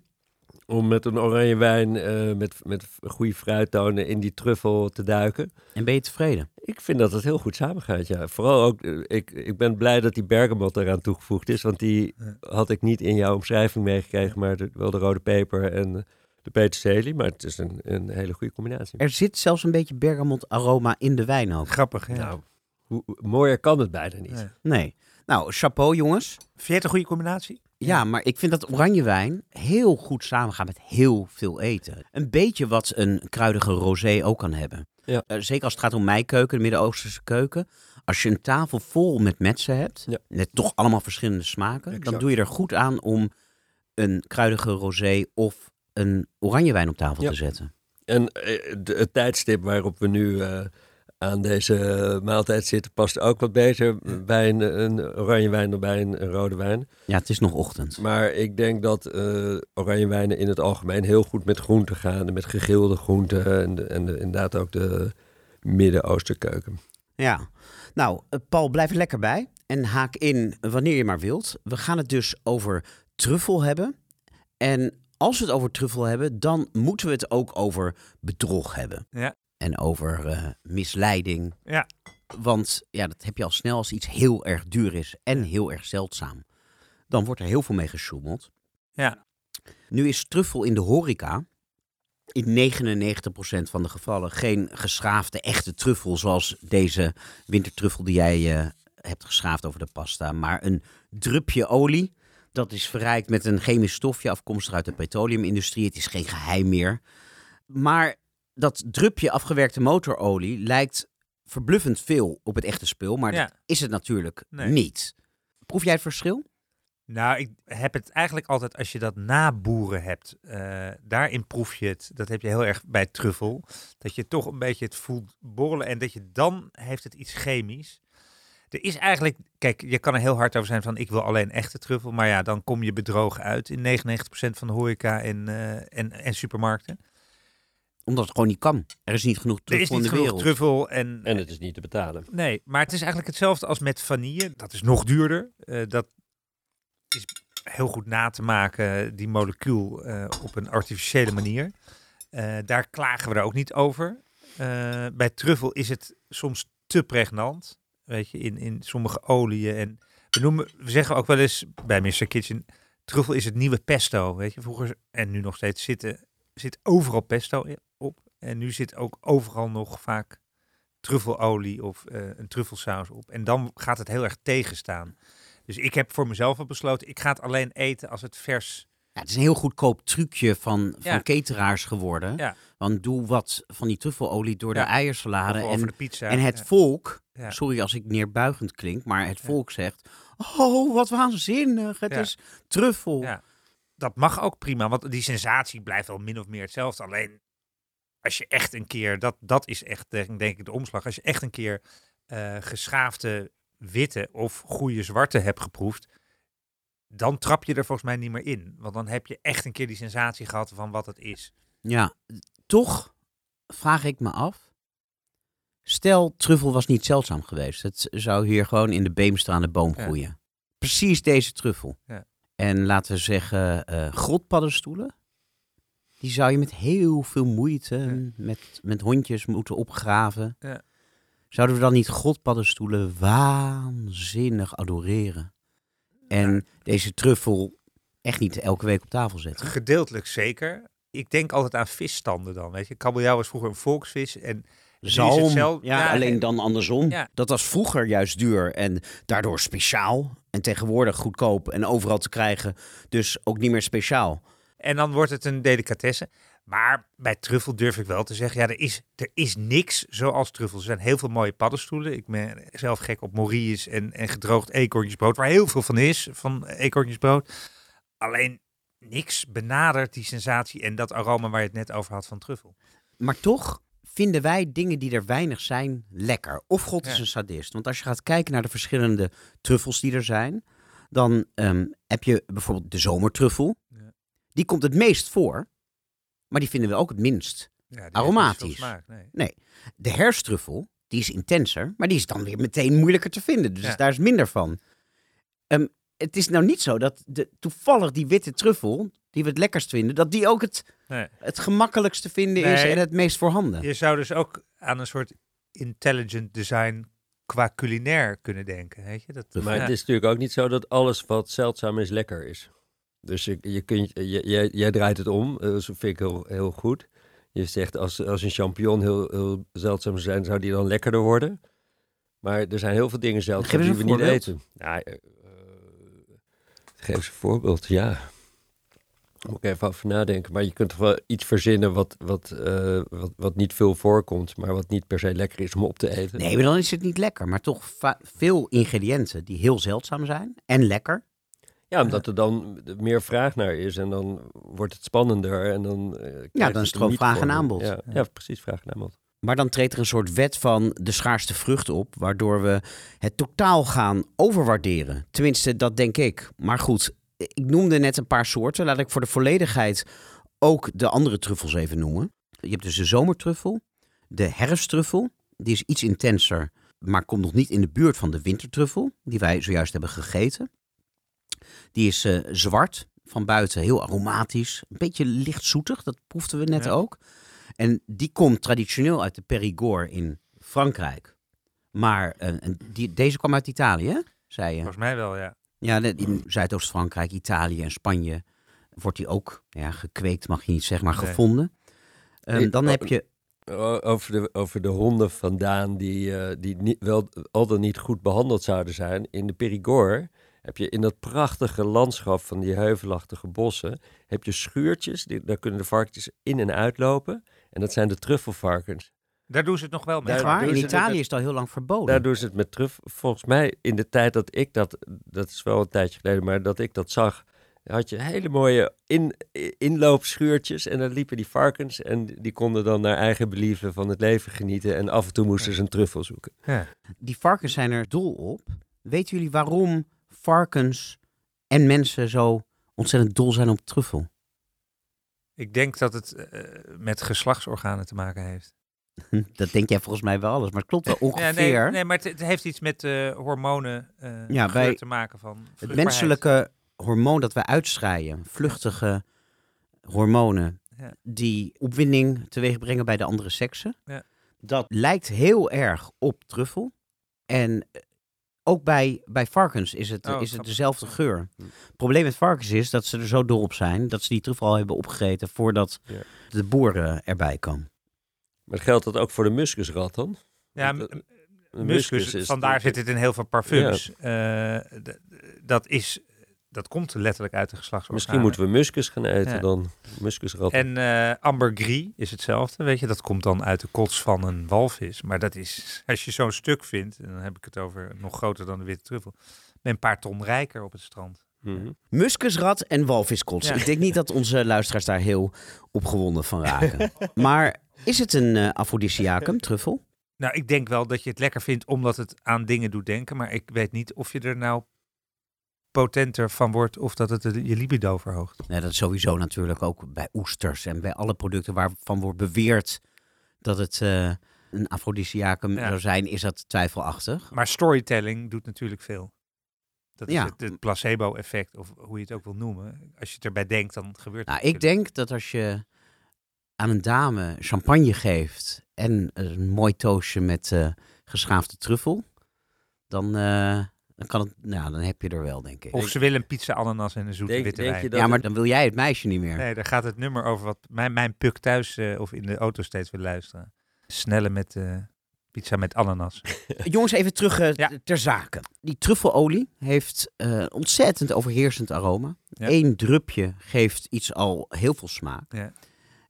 Om met een oranje wijn uh, met, met goede fruittonen in die truffel te duiken. En ben je tevreden? Ik vind dat het heel goed samengaat, ja. Vooral ook, uh, ik, ik ben blij dat die bergamot eraan toegevoegd is. Want die had ik niet in jouw omschrijving meegekregen. Maar de, wel de rode peper en de peterselie. Maar het is een, een hele goede combinatie. Er zit zelfs een beetje bergamot aroma in de wijn ook. Grappig, ja. Nou, hoe, mooier kan het bijna niet. Nee. nee. Nou, chapeau jongens. Vind je het een goede combinatie? Ja, maar ik vind dat oranje wijn heel goed samengaat met heel veel eten. Een beetje wat een kruidige rosé ook kan hebben. Ja. Uh, zeker als het gaat om mijn keuken, de Midden-Oosterse keuken. Als je een tafel vol met metsen hebt, ja. met toch allemaal verschillende smaken, exact. dan doe je er goed aan om een kruidige rosé of een oranje wijn op tafel ja. te zetten. En de, het tijdstip waarop we nu uh, aan deze maaltijd zitten past ook wat beter bij een, een oranje wijn dan bij een, een, rode wijn. Ja, het is nog ochtend. Maar ik denk dat uh, oranje wijnen in het algemeen heel goed met groenten gaan. En met gegilde groenten en, de, en de, inderdaad ook de Midden-Oosterkeuken. Ja, nou, Paul, blijf er lekker bij. En haak in wanneer je maar wilt. We gaan het dus over truffel hebben. En als we het over truffel hebben, dan moeten we het ook over bedrog hebben. Ja. En over eh, misleiding. Ja. Want ja, dat heb je al snel als iets heel erg duur is en heel erg zeldzaam. Dan wordt er heel veel mee gesjoemeld. Ja. Nu is truffel in de horeca in 99% van de gevallen geen geschaafde echte truffel zoals deze wintertruffel die jij eh, hebt geschaafd over de pasta, maar een drupje olie. Dat is verrijkt met een chemisch stofje afkomstig uit de petroleumindustrie. Het is geen geheim meer. Maar dat drupje afgewerkte motorolie lijkt verbluffend veel op het echte spul, maar Ja. dat is het natuurlijk Nee. niet. Proef jij het verschil? Nou, ik heb het eigenlijk altijd als je dat naboeren hebt. eh, daarin proef je het. Dat heb je heel erg bij truffel. Dat je toch een beetje het voelt borrelen. En dat je dan heeft het iets chemisch. Er is eigenlijk, kijk, je kan er heel hard over zijn van ik wil alleen echte truffel. Maar ja, dan kom je bedrogen uit in 99% van de horeca en, eh, en, en supermarkten. Omdat het gewoon niet kan. Er is niet genoeg Er is truffel in niet de genoeg wereld. truffel en, En het is niet te betalen. Nee, maar het is eigenlijk hetzelfde als met vanille. Dat is nog duurder. Eh, dat is heel goed na te maken, die molecuul, eh, op een artificiële manier. Eh, daar klagen we er ook niet over. Eh, bij truffel is het soms te pregnant. Weet je, in, in sommige oliën. En we, noemen, we zeggen ook wel eens bij Mr. Kitchen, truffel is het nieuwe pesto. Weet je, vroeger en nu nog steeds zitten, zit overal pesto op. En nu zit ook overal nog vaak truffelolie of eh, een truffelsaus op. En dan gaat het heel erg tegenstaan. Dus ik heb voor mezelf al besloten, ik ga het alleen eten als het vers... Ja, het is een heel goedkoop trucje van, van Ja. cateraars geworden. Ja. Want doe wat van die truffelolie door de eiersalade. of over En, de pizza. en het volk, sorry als ik neerbuigend klink, maar het volk zegt... Oh, wat waanzinnig, het is truffel. Dat mag ook prima, want die sensatie blijft wel min of meer hetzelfde. Alleen als je echt een keer, dat, dat is echt denk denk ik de omslag. Als je echt een keer eh, geschaafde witte of goede zwarte hebt geproefd, dan trap je er volgens mij niet meer in. Want dan heb je echt een keer die sensatie gehad van wat het is. Ja, toch vraag ik me af. Stel, truffel was niet zeldzaam geweest. Het zou hier gewoon in de beemstra aan de boom Ja. groeien. Precies deze truffel. Ja. En laten we zeggen, grotpaddenstoelen. Die zou je met heel veel moeite, met, met hondjes moeten opgraven. Ja. Zouden we dan niet grotpaddenstoelen waanzinnig adoreren? En deze truffel echt niet elke week op tafel zetten? Gedeeltelijk zeker. Ik denk altijd aan visstanden dan. Weet je, kabeljauw was vroeger een volksvis en Zalm, ja, ja, alleen en- dan andersom. Ja. Dat was vroeger juist duur en daardoor speciaal. En tegenwoordig goedkoop en overal te krijgen. Dus ook niet meer speciaal. En dan wordt het een delicatesse. Maar bij truffel durf ik wel te zeggen, ja, er is, er is niks zoals truffel. Er zijn heel veel mooie paddenstoelen. Ik ben zelf gek op Maurice en, en gedroogd eekhoorntjesbrood, waar heel veel van is, van eekhoorntjesbrood. Alleen niks benadert die sensatie en dat aroma waar je het net over had van truffel. Maar toch vinden wij dingen die er weinig zijn lekker. Of God is Ja. een sadist. Want als je gaat kijken naar de verschillende truffels die er zijn, dan ehm, heb je bijvoorbeeld de zomertruffel. Ja. Die komt het meest voor, maar die vinden we ook het minst. Ja, Aromatisch. smaak, nee. De herstruffel, die is intenser, maar die is dan weer meteen moeilijker te vinden. Dus Ja. daar is minder van. Ehm, het is nou niet zo dat de, toevallig die witte truffel, die we het lekkerst vinden, dat die ook het, Nee. het gemakkelijk te vinden is Nee. en het meest voorhanden. Je zou dus ook aan een soort intelligent design qua culinair kunnen denken. Weet je? Dat, Maar ja. het is natuurlijk ook niet zo dat alles wat zeldzaam is lekker is. Dus je, je kunt, je, jij, jij draait het om, eh, dat vind ik heel, heel goed. Je zegt als, als een champignon heel, heel zeldzaam zou zijn, zou die dan lekkerder worden. Maar er zijn heel veel dingen zeldzaam die we niet eten. Nou, eh, eh, geef eens een voorbeeld, ja. Moet ik even over nadenken. Maar je kunt toch wel iets verzinnen wat, wat, wat, wat niet veel voorkomt, maar wat niet per se lekker is om op te eten. Nee, maar dan is het niet lekker. Maar toch veel ingrediënten die heel zeldzaam zijn en lekker. Ja, omdat er dan meer vraag naar is en dan wordt het spannender en dan... eh, krijgt dan is het gewoon vraag en aanbod. Ja, ja, precies, vraag en aanbod. Maar dan treedt er een soort wet van de schaarste vrucht op, waardoor we het totaal gaan overwaarderen. Tenminste, dat denk ik. Maar goed, ik noemde net een paar soorten. Laat ik voor de volledigheid ook de andere truffels even noemen. Je hebt dus de zomertruffel, de herfsttruffel. Die is iets intenser maar komt nog niet in de buurt van de wintertruffel, die wij zojuist hebben gegeten. Die is eh, zwart, van buiten heel aromatisch, een beetje licht zoetig, dat proefden we net Ja. ook. En die komt traditioneel uit de Périgord in Frankrijk. Maar eh, die, deze kwam uit Italië, zei je? Volgens mij wel, ja. Ja, in Zuidoost-Frankrijk, Italië en Spanje wordt die ook ja, gekweekt, mag je niet zeggen, maar Nee. gevonden. Ehm, dan oh, heb je O- Over de, over de honden vandaan die, eh, die niet, wel al dan niet goed behandeld zouden zijn. In de Périgord heb je in dat prachtige landschap van die heuvelachtige bossen... heb je schuurtjes, die, daar kunnen de varkens in en uitlopen. En dat zijn de truffelvarkens. Daar doen ze het nog wel mee. Echt Daar waar? doen In ze het Italië met- is het al heel lang verboden. Daar doen ze het met truffel. Volgens mij in de tijd dat ik dat... Dat is wel een tijdje geleden, maar dat ik dat zag... had je hele mooie in, inloopschuurtjes. En dan liepen die varkens en die konden dan naar eigen believen van het leven genieten. En af en toe moesten ze een truffel zoeken. Ja. Die varkens zijn er dol op. Weten jullie waarom varkens en mensen zo ontzettend dol zijn op truffel? Ik denk dat het eh, met geslachtsorganen te maken heeft. [laughs] Dat denk jij volgens mij wel alles, maar het klopt wel Ja, ongeveer. nee, nee, maar het, het heeft iets met eh, hormonen eh, Ja, te maken van het menselijke hormoon dat wij uitschaaien, vluchtige hormonen, Ja. die opwinding teweeg brengen bij de andere seksen, Ja. dat lijkt heel erg op truffel. En ook bij, bij varkens is het, Oh, is het dezelfde geur. Het probleem met varkens is dat ze er zo dol op zijn dat ze die truffel al hebben opgegeten voordat Ja. de boer eh, erbij kan. Maar geldt dat ook voor de muskusrat dan? Ja, Een muskus, is vandaar de- zit het in heel veel parfums. Eh, dat, is, dat komt letterlijk uit de geslachtsorganen. Misschien moeten we muskus gaan eten Ja. dan. Muskusrat. En eh ambergris is hetzelfde, weet je. Dat komt dan uit de kots van een walvis. Maar dat is, als je zo'n stuk vindt, en dan heb ik het over nog groter dan de witte truffel, ben je een paar ton rijker op het strand. Mhm. Muskusrat en walviskots. Ja. Ik denk niet dat onze luisteraars daar heel opgewonden van [laughs] raken. maar is het een afrodisiacum, truffel? Nou, ik denk wel dat je het lekker vindt omdat het aan dingen doet denken. Maar ik weet niet of je er nou potenter van wordt of dat het je libido verhoogt. Nee, dat is sowieso natuurlijk ook bij oesters en bij alle producten waarvan wordt beweerd dat het eh, een afrodisiacum Ja. zou zijn, is dat twijfelachtig. Maar storytelling doet natuurlijk veel. Dat is Ja. het, het placebo-effect, of hoe je het ook wil noemen. Als je het erbij denkt, dan gebeurt Nou, het. ik denk dat als je aan een dame champagne geeft en een mooi toastje met eh, geschaafde truffel, dan, eh, dan, kan het, nou, dan heb je er wel, denk ik. Of ze willen een pizza ananas en een zoete Denk- witte denk wijn. je dat ja, maar het- dan wil jij het meisje niet meer. Nee, daar gaat het nummer over wat mijn, mijn puk thuis eh, of in de auto steeds wil luisteren. Snelle met eh, pizza met ananas. [laughs] Jongens, even terug eh, Ja. ter zake. Die truffelolie heeft eh, ontzettend overheersend aroma. Ja. Eén drupje geeft iets al heel veel smaak. Ja.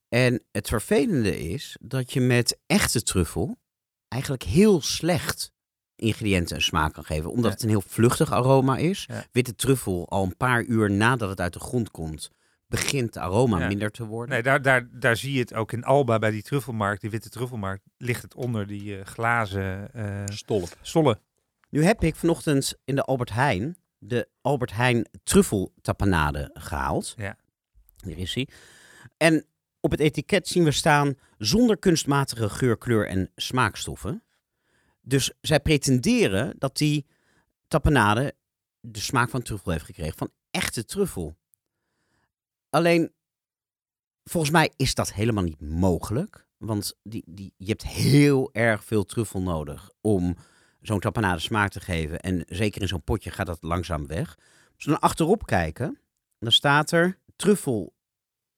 En het vervelende is dat je met echte truffel eigenlijk heel slecht ingrediënten een smaak kan geven. Omdat Ja. het een heel vluchtig aroma is. Ja. Witte truffel al een paar uur nadat het uit de grond komt, begint het aroma Ja. minder te worden. Nee, daar, daar, daar zie je het ook in Alba bij die truffelmarkt, die witte truffelmarkt. Ligt het onder die eh, glazen eh Stolp. stollen. Nu heb ik vanochtend in de Albert Heijn de Albert Heijn truffeltapenade gehaald. Ja. Hier is hij. En op het etiket zien we staan zonder kunstmatige geur, kleur en smaakstoffen. Dus zij pretenderen dat die tapenade de smaak van truffel heeft gekregen, van echte truffel. Alleen, volgens mij is dat helemaal niet mogelijk. Want die, die, je hebt heel erg veel truffel nodig om zo'n tapenade smaak te geven. En zeker in zo'n potje gaat dat langzaam weg. Als we dan achterop kijken, dan staat er truffel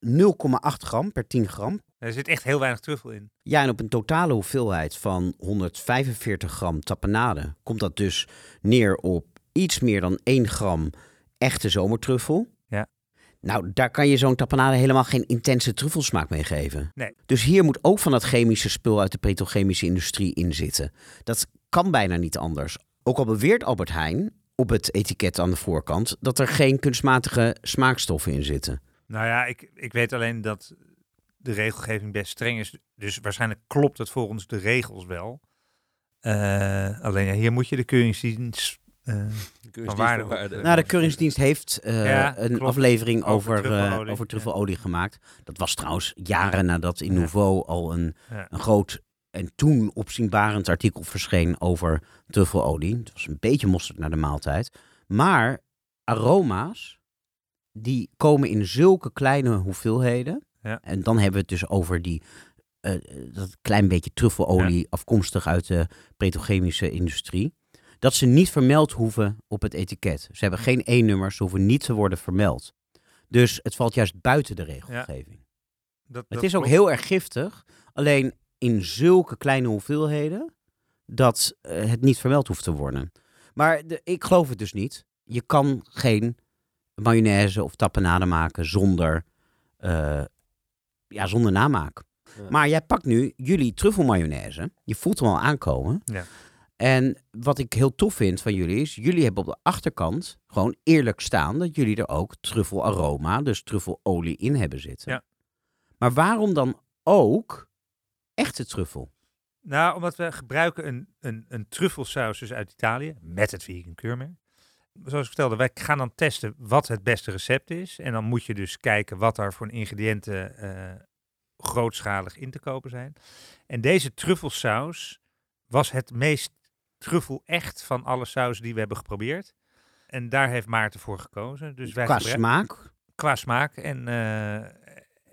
0,8 gram per 10 gram. Er zit echt heel weinig truffel in. Ja, en op een totale hoeveelheid van 145 gram tapenade komt dat dus neer op iets meer dan 1 gram echte zomertruffel. Ja. Nou, daar kan je zo'n tapenade helemaal geen intense truffelsmaak mee geven. Nee. Dus hier moet ook van dat chemische spul uit de petrochemische industrie in zitten. Dat kan bijna niet anders. Ook al beweert Albert Heijn op het etiket aan de voorkant dat er geen kunstmatige smaakstoffen in zitten. Nou ja, ik, ik weet alleen dat de regelgeving best streng is. Dus waarschijnlijk klopt het volgens de regels wel. Eh, alleen ja, hier moet je de keuringsdienst... eh, Van waarde eh, Nou, de Keuringsdienst heeft eh, Ja, een klopt. aflevering Over over, eh, truffelolie, over truffelolie gemaakt. Dat was trouwens jaren nadat in Ja. Nouveau al een, Ja. een groot en toen opzienbarend artikel verscheen over truffelolie. Het was een beetje mosterd naar de maaltijd. Maar aroma's, die komen in zulke kleine hoeveelheden. Ja. En dan hebben we het dus over die, eh, dat klein beetje truffelolie afkomstig uit de petrochemische industrie. Dat ze niet vermeld hoeven op het etiket. Ze hebben geen E-nummers, ze hoeven niet te worden vermeld. Dus het valt juist buiten de regelgeving. Dat, Het dat is ook klopt. heel erg giftig, alleen in zulke kleine hoeveelheden dat eh, het niet vermeld hoeft te worden. Maar de, ik geloof het dus niet. Je kan geen mayonaise of tapenade maken zonder, eh, ja, zonder namaak. Ja. Maar jij pakt nu jullie truffelmayonaise. Je voelt hem al aankomen. Ja. En wat ik heel tof vind van jullie is, jullie hebben op de achterkant gewoon eerlijk staan dat jullie er ook truffelaroma, dus truffelolie in hebben zitten. Ja. Maar waarom dan ook echte truffel? Nou, omdat we gebruiken een, een, een truffelsaus dus uit Italië met het vegan keurmerk. Zoals ik vertelde, wij gaan dan testen wat het beste recept is. En dan moet je dus kijken wat er voor ingrediënten eh, grootschalig in te kopen zijn. En deze truffelsaus was het meest truffel echt van alle sausen die we hebben geprobeerd. En daar heeft Maarten voor gekozen. Dus wij Qua smaak? qua smaak. En, eh,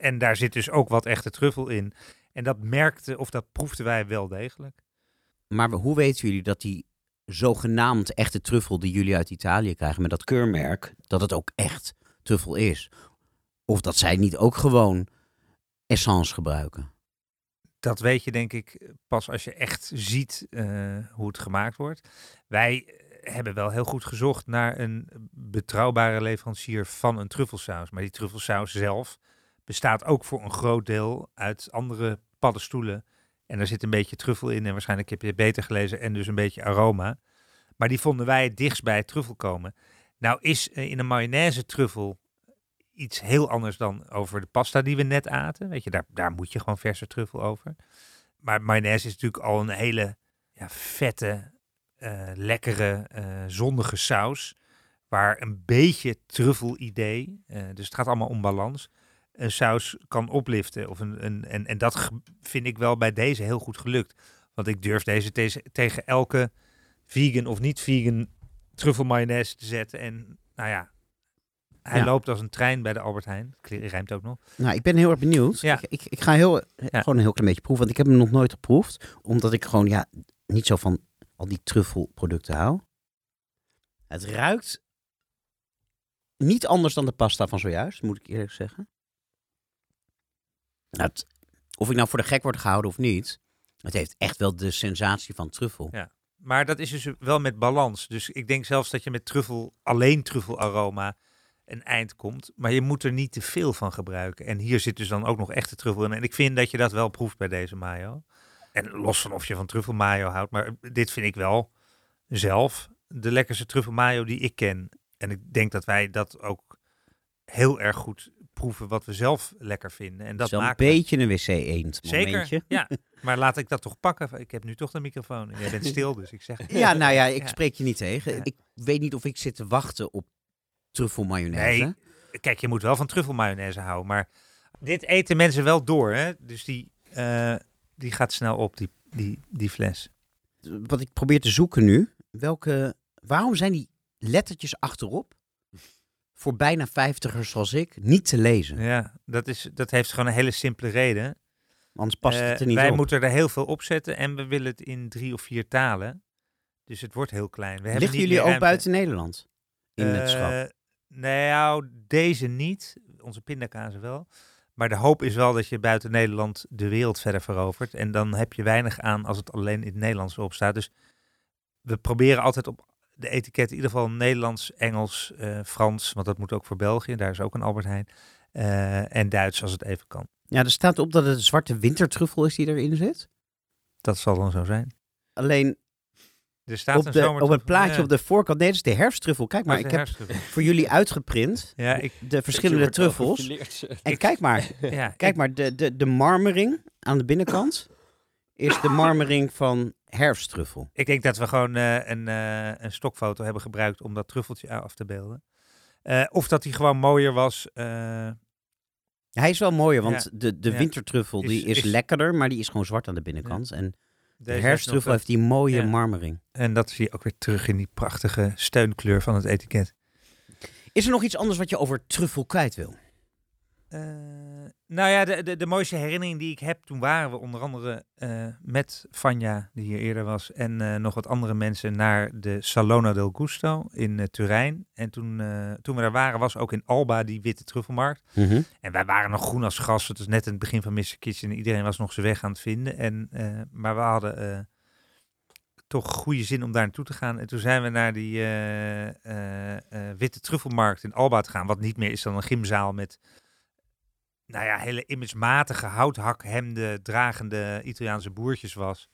en daar zit dus ook wat echte truffel in. En dat merkte, of dat proefden wij wel degelijk. Maar hoe weten jullie dat die zogenaamd echte truffel die jullie uit Italië krijgen met dat keurmerk, dat het ook echt truffel is? Of dat zij niet ook gewoon essence gebruiken? Dat weet je denk ik pas als je echt ziet eh, hoe het gemaakt wordt. Wij hebben wel heel goed gezocht naar een betrouwbare leverancier van een truffelsaus. Maar die truffelsaus zelf bestaat ook voor een groot deel uit andere paddenstoelen. En er zit een beetje truffel in en waarschijnlijk heb je het beter gelezen en dus een beetje aroma. Maar die vonden wij het dichtst bij truffel komen. Nou is eh, in een mayonaise truffel iets heel anders dan over de pasta die we net aten. Weet je, daar, daar moet je gewoon verse truffel over. Maar mayonaise is natuurlijk al een hele ja, vette, eh, lekkere, eh, zondige saus. Waar een beetje truffel-idee, eh, dus het gaat allemaal om balans, een saus kan opliften. Of een, een, en, en dat vind ik wel bij deze heel goed gelukt. Want ik durf deze tegen elke vegan of niet vegan truffel mayonaise te zetten. En nou ja, hij Ja. loopt als een trein bij de Albert Heijn. Rijmt ook nog. Nou, ik ben heel erg benieuwd. Ja. Ik, ik, ik ga heel, Ja. gewoon een heel klein beetje proeven, want ik heb hem nog nooit geproefd. Omdat ik gewoon ja, niet zo van al die truffelproducten hou. Het ruikt niet anders dan de pasta van zojuist, moet ik eerlijk zeggen. Nou, of ik nou voor de gek word gehouden of niet, het heeft echt wel de sensatie van truffel. Ja. Maar dat is dus wel met balans. Dus ik denk zelfs dat je met truffel, alleen truffelaroma, een eind komt. Maar je moet er niet te veel van gebruiken. En hier zit dus dan ook nog echte truffel in. En ik vind dat je dat wel proeft bij deze mayo. En los van of je van truffel mayo houdt. Maar dit vind ik wel zelf de lekkerste truffel mayo die ik ken. En ik denk dat wij dat ook heel erg goed proeven wat we zelf lekker vinden. En Dat wel een beetje een wc-eend. Zeker, ja. [laughs] Maar laat ik dat toch pakken. Ik heb nu toch de microfoon. En jij bent stil, dus ik zeg... Ja, nou ja, ik Ja. spreek je niet tegen. Ja. Ik weet niet of ik zit te wachten op truffelmayonaise. Nee, kijk, je moet wel van truffelmayonaise houden. Maar dit eten mensen wel door, hè. Dus die, eh, die gaat snel op, die, die, die fles. wat ik probeer te zoeken nu, welke, waarom zijn die lettertjes achterop voor bijna vijftigers zoals ik niet te lezen? Ja, dat, is, dat heeft gewoon een hele simpele reden. Anders past het Eh, er niet wij op. moeten er heel veel op zetten en we willen het in drie of vier talen. Dus het wordt heel klein. We Liggen niet jullie ook ruimte. buiten Nederland in het schap? Eh, Nou, deze niet. Onze pindakazen wel. Maar de hoop is wel dat je buiten Nederland de wereld verder verovert. En dan heb je weinig aan als het alleen in het Nederlands erop staat. Dus we proberen altijd op de etiket in ieder geval Nederlands, Engels, eh, Frans. Want dat moet ook voor België. Daar is ook een Albert Heijn. eh, en Duits als het even kan. Ja, er staat op dat het een zwarte wintertruffel is die erin zit. Dat zal dan zo zijn. Alleen Er staat op, een de, op het plaatje op de voorkant, nee, dat is de herfsttruffel. Kijk maar, ik heb voor jullie uitgeprint Ja, ik, de verschillende truffels. En kijk maar, [laughs] ja, kijk maar, de, de, de marmering aan de binnenkant is de marmering van herfsttruffel. Ik denk dat we gewoon eh, een, eh, een stokfoto hebben gebruikt om dat truffeltje af te beelden. Eh, of dat die gewoon mooier was. Hij is wel mooier, want Ja. de, de Ja. wintertruffel Is- die is, is- lekkerder, maar die is gewoon zwart aan de binnenkant. En de herfsttruffel heeft die mooie marmering. En dat zie je ook weer terug in die prachtige steunkleur van het etiket. Is er nog iets anders wat je over truffel kwijt wil? Eh, nou ja, de, de, de mooiste herinnering die ik heb, toen waren we onder andere eh, met Vanja, die hier eerder was, en eh, nog wat andere mensen naar de Salona del Gusto in Turijn. En toen, toen we daar waren, was ook in Alba die witte truffelmarkt. En wij waren nog groen als gras. Het was net in het begin van Mr. Kitchen. Iedereen was nog zijn weg aan het vinden. En, maar we hadden toch goede zin om daar naartoe te gaan. En toen zijn we naar die witte truffelmarkt in Alba te gaan. Wat niet meer is dan een gymzaal met nou ja, hele imagematige houthakhemden dragende Italiaanse boertjes was.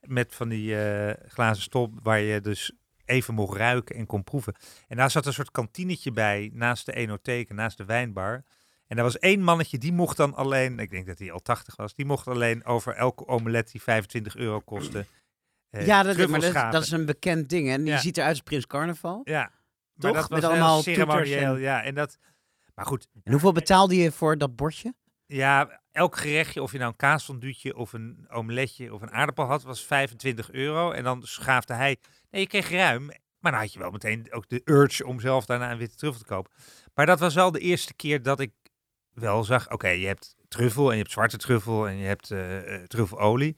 Met van die eh, glazen stop waar je dus even mocht ruiken en kon proeven. En daar zat een soort kantinetje bij naast de enotheek en naast de wijnbar. En daar was één mannetje, die mocht dan alleen, ik denk dat hij al 80 was, die mocht alleen over elke omelet die 25 euro kostte. eh, ja, dat, maar dat, dat is een bekend ding. En die Ja. ziet eruit als Prins Carnaval. Ja, Toch? maar dat Met was allemaal heel ceremonieel. en- Ja, en dat. Maar goed. En hoeveel betaalde je voor dat bordje? Ja, elk gerechtje, of je nou een kaasfonduutje of een omeletje of een aardappel had, was 25 euro. En dan schaafde hij. Nee, je kreeg ruim. Maar dan had je wel meteen ook de urge om zelf daarna een witte truffel te kopen. Maar dat was wel de eerste keer dat ik wel zag, oké, je hebt truffel en je hebt zwarte truffel en je hebt eh, eh, truffelolie.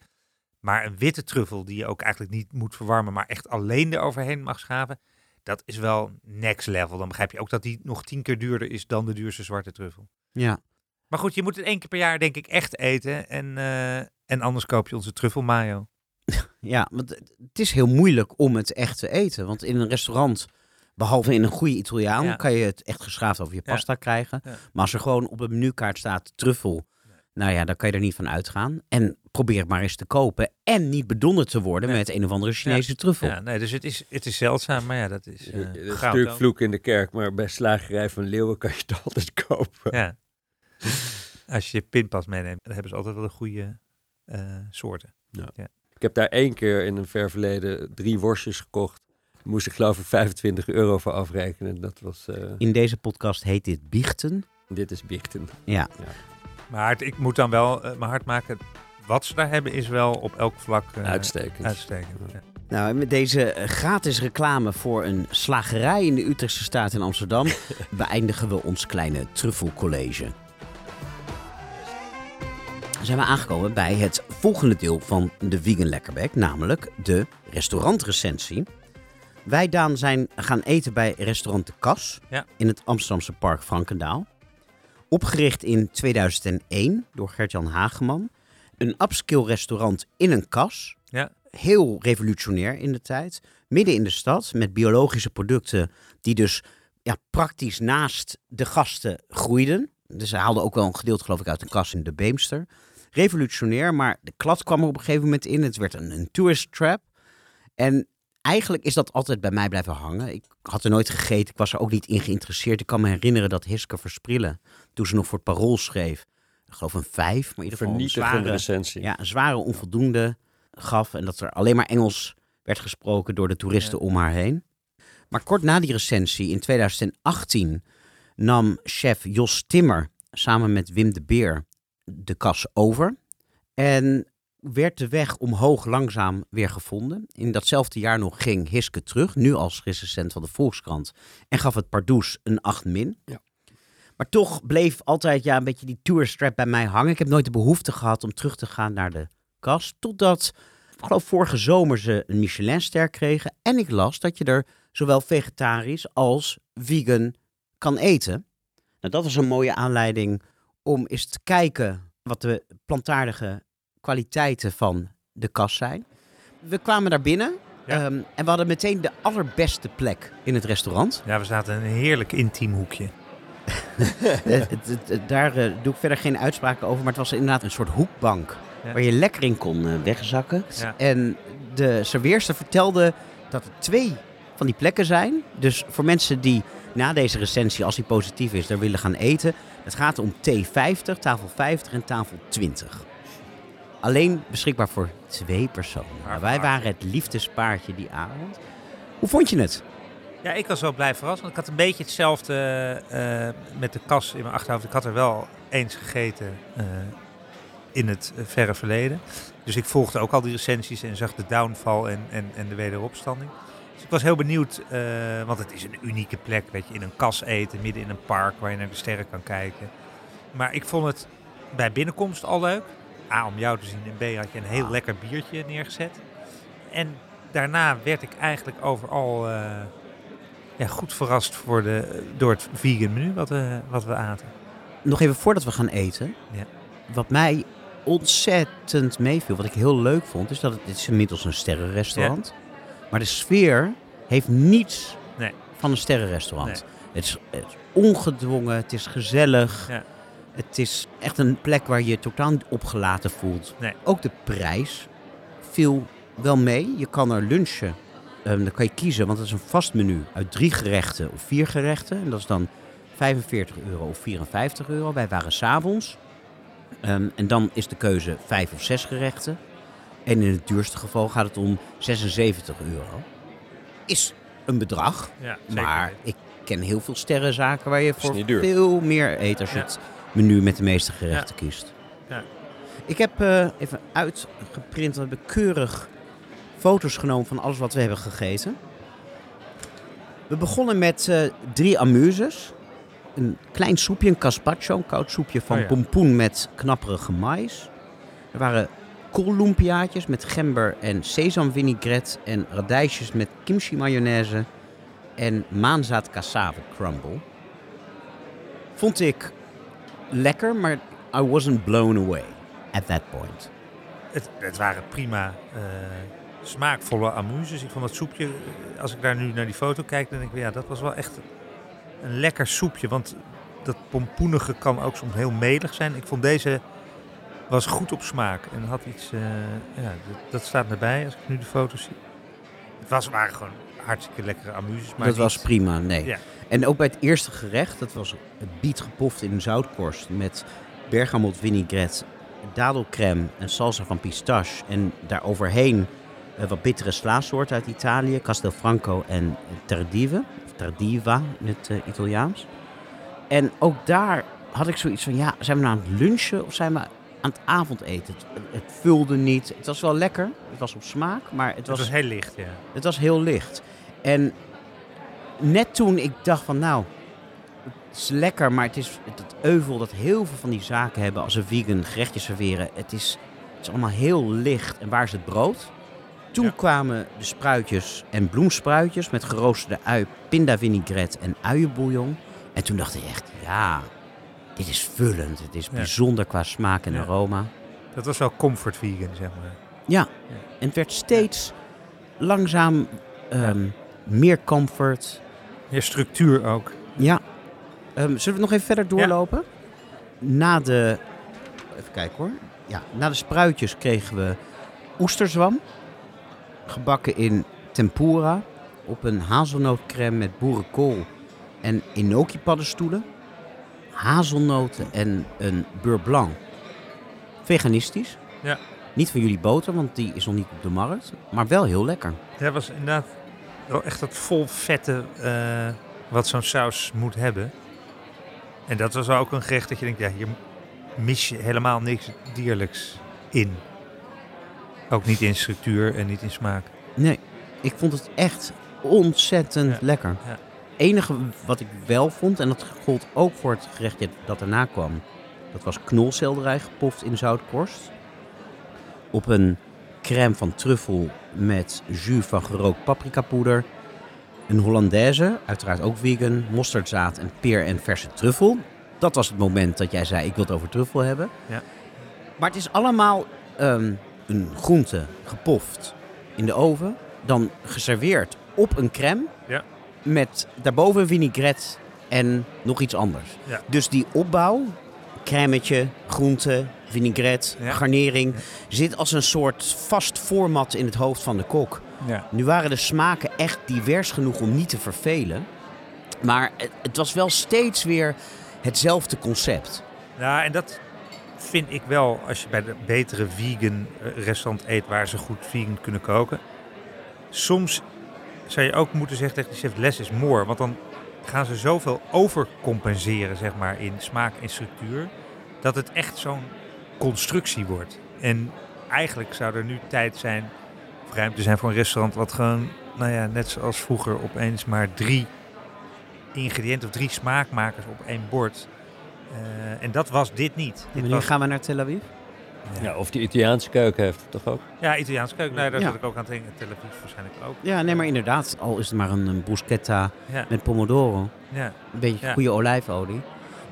Maar een witte truffel die je ook eigenlijk niet moet verwarmen, maar echt alleen eroverheen mag schaven. Dat is wel next level. Dan begrijp je ook dat die nog tien keer duurder is dan de duurste zwarte truffel. Ja. Maar goed, je moet het één keer per jaar denk ik echt eten. En, eh, en anders koop je onze truffel mayo. [laughs] Ja, want het is heel moeilijk om het echt te eten. Want in een restaurant, behalve in een goede Italiaan, Ja. kan je het echt geschaafd over je Ja. pasta krijgen. Ja. Maar als er gewoon op een menukaart staat truffel, nou ja, dan kan je er niet van uitgaan. En probeer het maar eens te kopen en niet bedonderd te worden Ja. met een of andere Chinese truffel. Ja, nee, dus het is, het is zeldzaam, maar ja, dat is eh Het is goud natuurlijk vloek in de kerk, maar bij slagerij van Leeuwen kan je het [laughs] altijd kopen. Ja. Als je pinpas meeneemt, dan hebben ze altijd wel de goede eh, soorten. Ik heb daar één keer in een ver verleden drie worstjes gekocht. Daar moest ik geloof ik 25 euro voor afrekenen. Dat was, eh, In deze podcast heet dit biechten. dit is biechten. Ja, Maar het- ik moet dan wel eh, mijn hart maken. Wat ze daar hebben is wel op elk vlak eh, Uitstekend. uitstekend. Ja. nou en met deze eh, gratis reclame voor een slagerij in de Utrechtse staat in Amsterdam [laughs] beëindigen we ons kleine truffelcollege. zijn we aangekomen bij het volgende deel van de Vegan Lekkerbek, namelijk de restaurantrecensie. Wij, Daan, zijn gaan eten bij restaurant De Kas Ja. in het Amsterdamse park Frankendaal. Opgericht in 2001 door Gert-Jan Hageman. Een upscale restaurant in een kas. Ja. Heel revolutionair in de tijd. Midden in de stad met biologische producten die dus ja, praktisch naast de gasten groeiden. Dus ze haalden ook wel een gedeelte geloof ik uit een kas in de Beemster. Revolutionair, maar de klad kwam er op een gegeven moment in. Het werd een, een tourist trap. En eigenlijk is dat altijd bij mij blijven hangen. Ik had er nooit gegeten, ik was er ook niet in geïnteresseerd. Ik kan me herinneren dat Hiske Versprillen, toen ze nog voor het Parool schreef, ik geloof een vijf, maar in ieder geval een zware, recensie. ja, een zware onvoldoende gaf. En dat er alleen maar Engels werd gesproken door de toeristen Ja. om haar heen. Maar kort na die recensie, in 2018, nam chef Jos Timmer samen met Wim de Beer de kas over. En werd de weg omhoog langzaam weer gevonden. In datzelfde jaar nog ging Hiske terug, nu als recensent van de Volkskrant. En gaf het Pardoes een 8 min. Ja. Maar toch bleef altijd ja, een beetje die tourstrap bij mij hangen. Ik heb nooit de behoefte gehad om terug te gaan naar de kas. Totdat, ik geloof vorige zomer ze een Michelinster kregen. En ik las dat je er zowel vegetarisch als vegan kan eten. Nou, dat was een mooie aanleiding om eens te kijken wat de plantaardige kwaliteiten van de kas zijn. We kwamen daar binnen Ja. ehm, en we hadden meteen de allerbeste plek in het restaurant. ja, we zaten in een heerlijk intiem hoekje. [laughs] Eh, daar eh, doe ik verder geen uitspraken over, maar het was inderdaad een soort hoekbank Ja. waar je lekker in kon eh, wegzakken. Ja. En de serveerster vertelde dat er twee van die plekken zijn. Dus voor mensen die na deze recensie, als die positief is, daar willen gaan eten. Het gaat om T50, tafel 50 en tafel 20. Alleen beschikbaar voor twee personen. Nou, wij waren het liefdespaardje die avond. Hoe vond je het? Ja, ik was wel blij verrast. Want ik had een beetje hetzelfde eh, met de kas in mijn achterhoofd. Ik had er wel eens gegeten eh, in het eh, verre verleden. Dus ik volgde ook al die recensies en zag de downfall en, en, en de wederopstanding. Dus ik was heel benieuwd, want het is een unieke plek. Weet je, in een kas eten, midden in een park waar je naar de sterren kan kijken. Maar ik vond het bij binnenkomst al leuk. A, om jou te zien en B, had je een heel lekker biertje neergezet. En daarna werd ik eigenlijk overal ja, goed verrast voor de, door het vegan menu wat we, wat we aten. Nog even voordat we gaan eten. Ja. Wat mij ontzettend meeviel, wat ik heel leuk vond, is dat het, het is inmiddels een sterrenrestaurant. Maar de sfeer heeft niets Nee. van een sterrenrestaurant. Het, is, het is ongedwongen, het is gezellig. Ja. Het is echt een plek waar je je totaal niet opgelaten voelt. Nee. Ook de prijs viel wel mee. Je kan er lunchen. Ehm, dan kan je kiezen, want het is een vast menu uit drie gerechten of vier gerechten. En dat is dan 45 euro of 54 euro. Wij waren s'avonds. Ehm en dan is de keuze vijf of zes gerechten. En in het duurste geval gaat het om 76 euro. Is een bedrag, Ja, maar ik ken heel veel sterrenzaken waar je voor veel meer eet als je Ja. het menu met de meeste gerechten kiest. Ja. Ik heb eh, even uitgeprint, we hebben keurig foto's genomen van alles wat we hebben gegeten. We begonnen met eh, drie amuses. Een klein soepje, een gazpacho, een koud soepje van Oh ja. pompoen met knapperige mais. Er waren koolloempiaatjes met gember en sesamvinaigrette en radijsjes met kimchi mayonaise en maanzaad cassave crumble. Vond ik lekker, maar I wasn't blown away at that point. Het, het waren prima eh, smaakvolle amuses. Ik vond dat soepje, eh, als ik daar nu naar die foto kijk, dan denk ik, ja, dat was wel echt een lekker soepje. Want dat pompoenige kan ook soms heel melig zijn. Ik vond deze was goed op smaak en had iets, eh, ja, dat, dat staat erbij als ik nu de foto's zie. Het was, waren gewoon hartstikke lekkere amuses. Maar dat niet- was prima, nee. Ja. En ook bij het eerste gerecht, dat was het biet gepoft in een zoutkorst met bergamot vinaigrette, dadelcrème en salsa van pistache. En daaroverheen wat bittere slaasoorten uit Italië, Castelfranco en Tardive, Tardiva in het eh, Italiaans. En ook daar had ik zoiets van, ja, zijn we nou aan het lunchen of zijn we aan het avondeten? Het, het vulde niet. Het was wel lekker, het was op smaak, maar het Het was was heel licht, ja. het was heel licht. En net toen ik dacht van nou, het is lekker, maar het is het, het euvel dat heel veel van die zaken hebben als ze vegan gerechtjes serveren. Het is, het is allemaal heel licht. En waar is het brood? Toen Ja. kwamen de spruitjes en bloemspruitjes met geroosterde ui, pinda vinaigrette en uienbouillon. En toen dacht ik echt, ja, dit is vullend. Het is Ja. bijzonder qua smaak en Ja. aroma. Dat was wel comfort vegan, zeg maar. Ja, en het werd steeds langzaam ehm, meer comfort. Ja, structuur ook. Ja. Ehm, zullen we nog even verder doorlopen? Na de... Even kijken hoor. Ja, na de spruitjes kregen we oesterzwam. Gebakken in tempura. Op een hazelnootcrème met boerenkool en enoki paddenstoelen. Hazelnoten en een beurre blanc. Veganistisch. Ja. Niet van jullie boter, want die is nog niet op de markt. Maar wel heel lekker. Dat was inderdaad wel echt dat vol vette eh, wat zo'n saus moet hebben. En dat was ook een gerecht dat je denkt, ja, hier mis je helemaal niks dierlijks in. Ook niet in structuur en niet in smaak. Nee, ik vond het echt ontzettend Ja, lekker. ja. enige wat ik wel vond, en dat gold ook voor het gerechtje dat erna kwam, dat was knolselderij gepoft in zoutkorst. Op een crème van truffel met jus van gerookt paprikapoeder. Een Hollandaise, uiteraard ook vegan, mosterdzaad en peer en verse truffel. Dat was het moment dat jij zei, ik wil het over truffel hebben. Ja. Maar het is allemaal ehm, een groente gepoft in de oven. Dan geserveerd op een crème. Ja. Met daarboven een vinaigrette en nog iets anders. Ja. Dus die opbouw, crèmetje, groente, vinaigrette, Ja. garnering... zit als een soort vast format in het hoofd van de kok. Ja. Nu waren de smaken echt divers genoeg om niet te vervelen. Maar het, het was wel steeds weer hetzelfde concept. Ja, en dat vind ik wel als je bij de betere vegan eh, restaurant eet waar ze goed vegan kunnen koken. Soms zou je ook moeten zeggen tegen de chef, less is more. Want dan gaan ze zoveel overcompenseren, zeg maar, in smaak en structuur. dat het echt zo'n constructie wordt. En eigenlijk zou er nu tijd zijn, of ruimte zijn voor een restaurant wat gewoon, nou ja, net zoals vroeger opeens maar drie ingrediënten of drie smaakmakers op één bord. Uh, en dat was dit niet. Dit Wanneer was, gaan we naar Tel Aviv? Ja, of die Italiaanse keuken heeft het toch ook? Ja, Italiaanse keuken. Nou, daar Ja. zat ik ook aan het denken. Tel Aviv waarschijnlijk ook. Ja, nee, maar inderdaad. Al is het maar een, een bruschetta Ja, met pomodoro. ja. Een beetje Ja. goede olijfolie.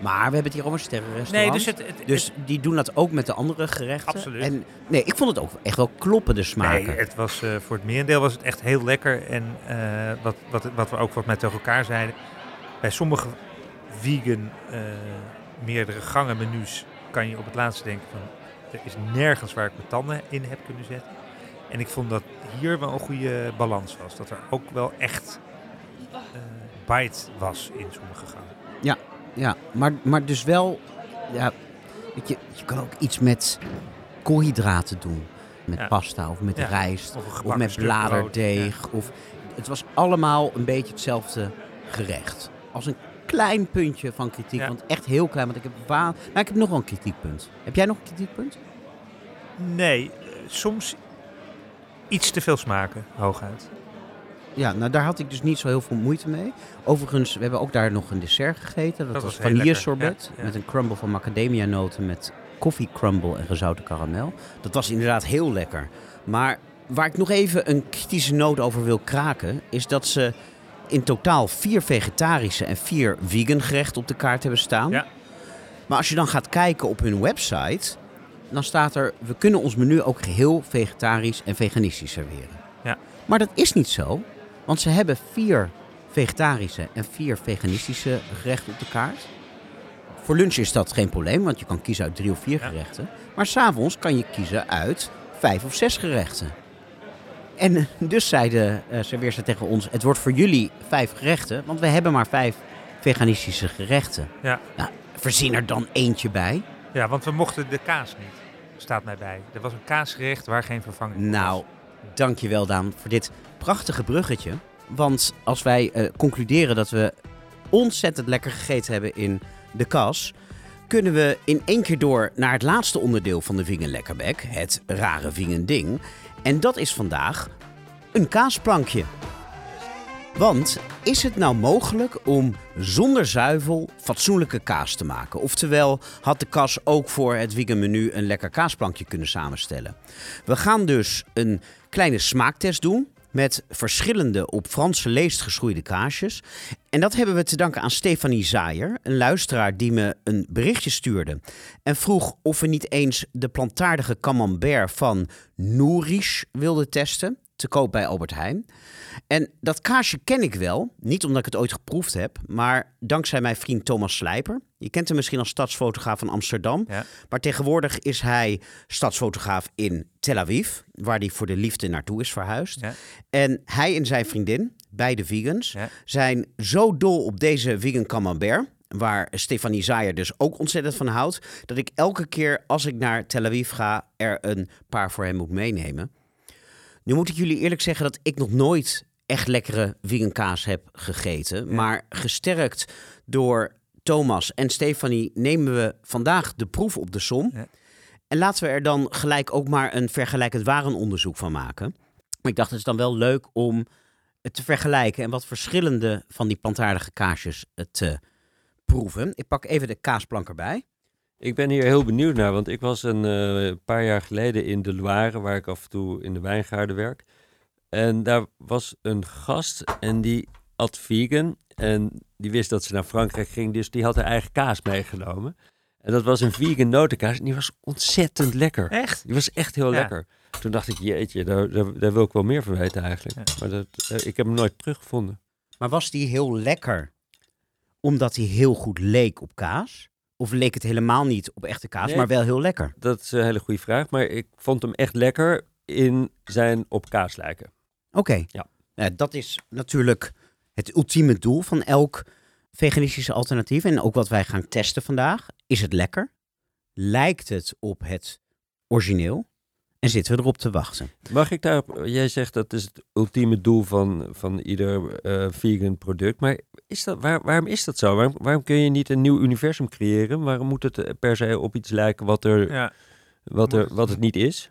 Maar we hebben het hier over een sterrenrestaurant. Nee, dus het, het, Dus die doen dat ook met de andere gerechten. Absoluut. En nee, ik vond het ook echt wel kloppen, de Nee, smaken. het was, eh, voor het merendeel was het echt heel lekker. En eh, wat, wat, wat we ook wat met tegen elkaar zeiden. Bij sommige vegan eh, meerdere gangen menus kan je op het laatste denken van... Er is nergens waar ik mijn tanden in heb kunnen zetten. En ik vond dat hier wel een goede balans was. Dat er ook wel echt eh bite was in sommige gangen. Ja, maar, maar dus wel... Ja, je, je kan ook iets met koolhydraten doen. Met Ja. pasta of met Ja. rijst. Of met bladerdeeg. Of, het was allemaal een beetje hetzelfde gerecht. Als een klein puntje van kritiek. Ja. Want echt heel klein. Want ik heb, wa- nou, ik heb nog wel een kritiekpunt. Heb jij nog een kritiekpunt? Nee, eh, soms iets te veel smaken, hooguit. Ja, nou daar had ik dus niet zo heel veel moeite mee. Overigens, we hebben ook daar nog een dessert gegeten. Dat, Dat was was ja, ja. Met een crumble van macadamia noten met koffie crumble en gezouten karamel. Dat was inderdaad heel lekker. Maar waar ik nog even een kritische noot over wil kraken... is dat ze in totaal vier vegetarische en vier vegan gerechten op de kaart hebben staan. Ja. Maar als je dan gaat kijken op hun website... dan staat er... we kunnen ons menu ook geheel vegetarisch en veganistisch serveren. Ja. Maar dat is niet zo. Want ze hebben vier vegetarische en vier veganistische gerechten op de kaart. Voor lunch is dat geen probleem, want je kan kiezen uit drie of vier Ja. gerechten. Maar s'avonds kan je kiezen uit vijf of zes gerechten. En eh, dus zeiden uh, serveerster tegen ons, het wordt voor jullie vijf gerechten, want we hebben maar vijf veganistische gerechten. Ja. Nou, verzin er dan eentje bij. Ja, want we mochten de kaas niet. Staat mij bij. Er was een kaasgerecht waar geen vervanging Nou, was. dankjewel Daan voor dit prachtige bruggetje. Want als wij eh, concluderen dat we ontzettend lekker gegeten hebben in de kas... kunnen we in één keer door naar het laatste onderdeel van de Vingen Lekkerbek. Het rare Vingen ding. En dat is vandaag een kaasplankje. Want is het nou mogelijk om zonder zuivel fatsoenlijke kaas te maken? Oftewel, had de kas ook voor het vegan menu een lekker kaasplankje kunnen samenstellen? We gaan dus een kleine smaaktest doen met verschillende op Franse leest geschoeide kaasjes. En dat hebben we te danken aan Stefanie Zaaier, een luisteraar die me een berichtje stuurde. En vroeg of we niet eens de plantaardige camembert van Nourish wilden testen. Te koop bij Albert Heijn. En dat kaasje ken ik wel. Niet omdat ik het ooit geproefd heb, maar dankzij mijn vriend Thomas Slijper. Je kent hem misschien als stadsfotograaf van Amsterdam. Ja. Maar tegenwoordig is hij stadsfotograaf in Tel Aviv, waar hij voor de liefde naartoe is verhuisd. Ja. En hij en zijn vriendin, beide vegans, Ja. zijn zo dol op deze vegan camembert. Waar Stefanie Zaaier dus ook ontzettend van houdt. Dat ik elke keer als ik naar Tel Aviv ga, er een paar voor hem moet meenemen. Nu moet ik jullie eerlijk zeggen dat ik nog nooit echt lekkere vegan kaas heb gegeten. Maar gesterkt door Thomas en Stefanie nemen we vandaag de proef op de som. Ja. En laten we er dan gelijk ook maar een vergelijkend warenonderzoek van maken. Maar ik dacht, het is dan wel leuk om het te vergelijken en wat verschillende van die plantaardige kaasjes te proeven. Ik pak even de kaasplank erbij. Ik ben hier heel benieuwd naar, want ik was een eh, paar jaar geleden in de Loire, waar ik af en toe in de wijngaarden werk. En daar was een gast en die at vegan en die wist dat ze naar Frankrijk ging, dus die had haar eigen kaas meegenomen. En dat was een vegan notenkaas en die was ontzettend lekker. Echt? Die was echt heel Ja. lekker. Toen dacht ik, jeetje, daar, daar, daar wil ik wel meer van weten eigenlijk. Ja. Maar dat, eh, ik heb hem nooit teruggevonden. Maar was die heel lekker omdat hij heel goed leek op kaas? Of leek het helemaal niet op echte kaas, Nee. maar wel heel lekker? Dat is een hele goede vraag, maar ik vond hem echt lekker in zijn op kaas lijken. Oké. Ja. Nou, dat is natuurlijk het ultieme doel van elk veganistische alternatief. En ook wat wij gaan testen vandaag. Is het lekker? Lijkt het op het origineel? En zitten we erop te wachten? Mag ik daarop, jij zegt dat is het ultieme doel van, van ieder eh, vegan product, maar is dat, waar, waarom is dat zo? Waarom, waarom kun je niet een nieuw universum creëren? Waarom moet het eh, per se op iets lijken wat, er, Ja. wat, er, wat het niet is?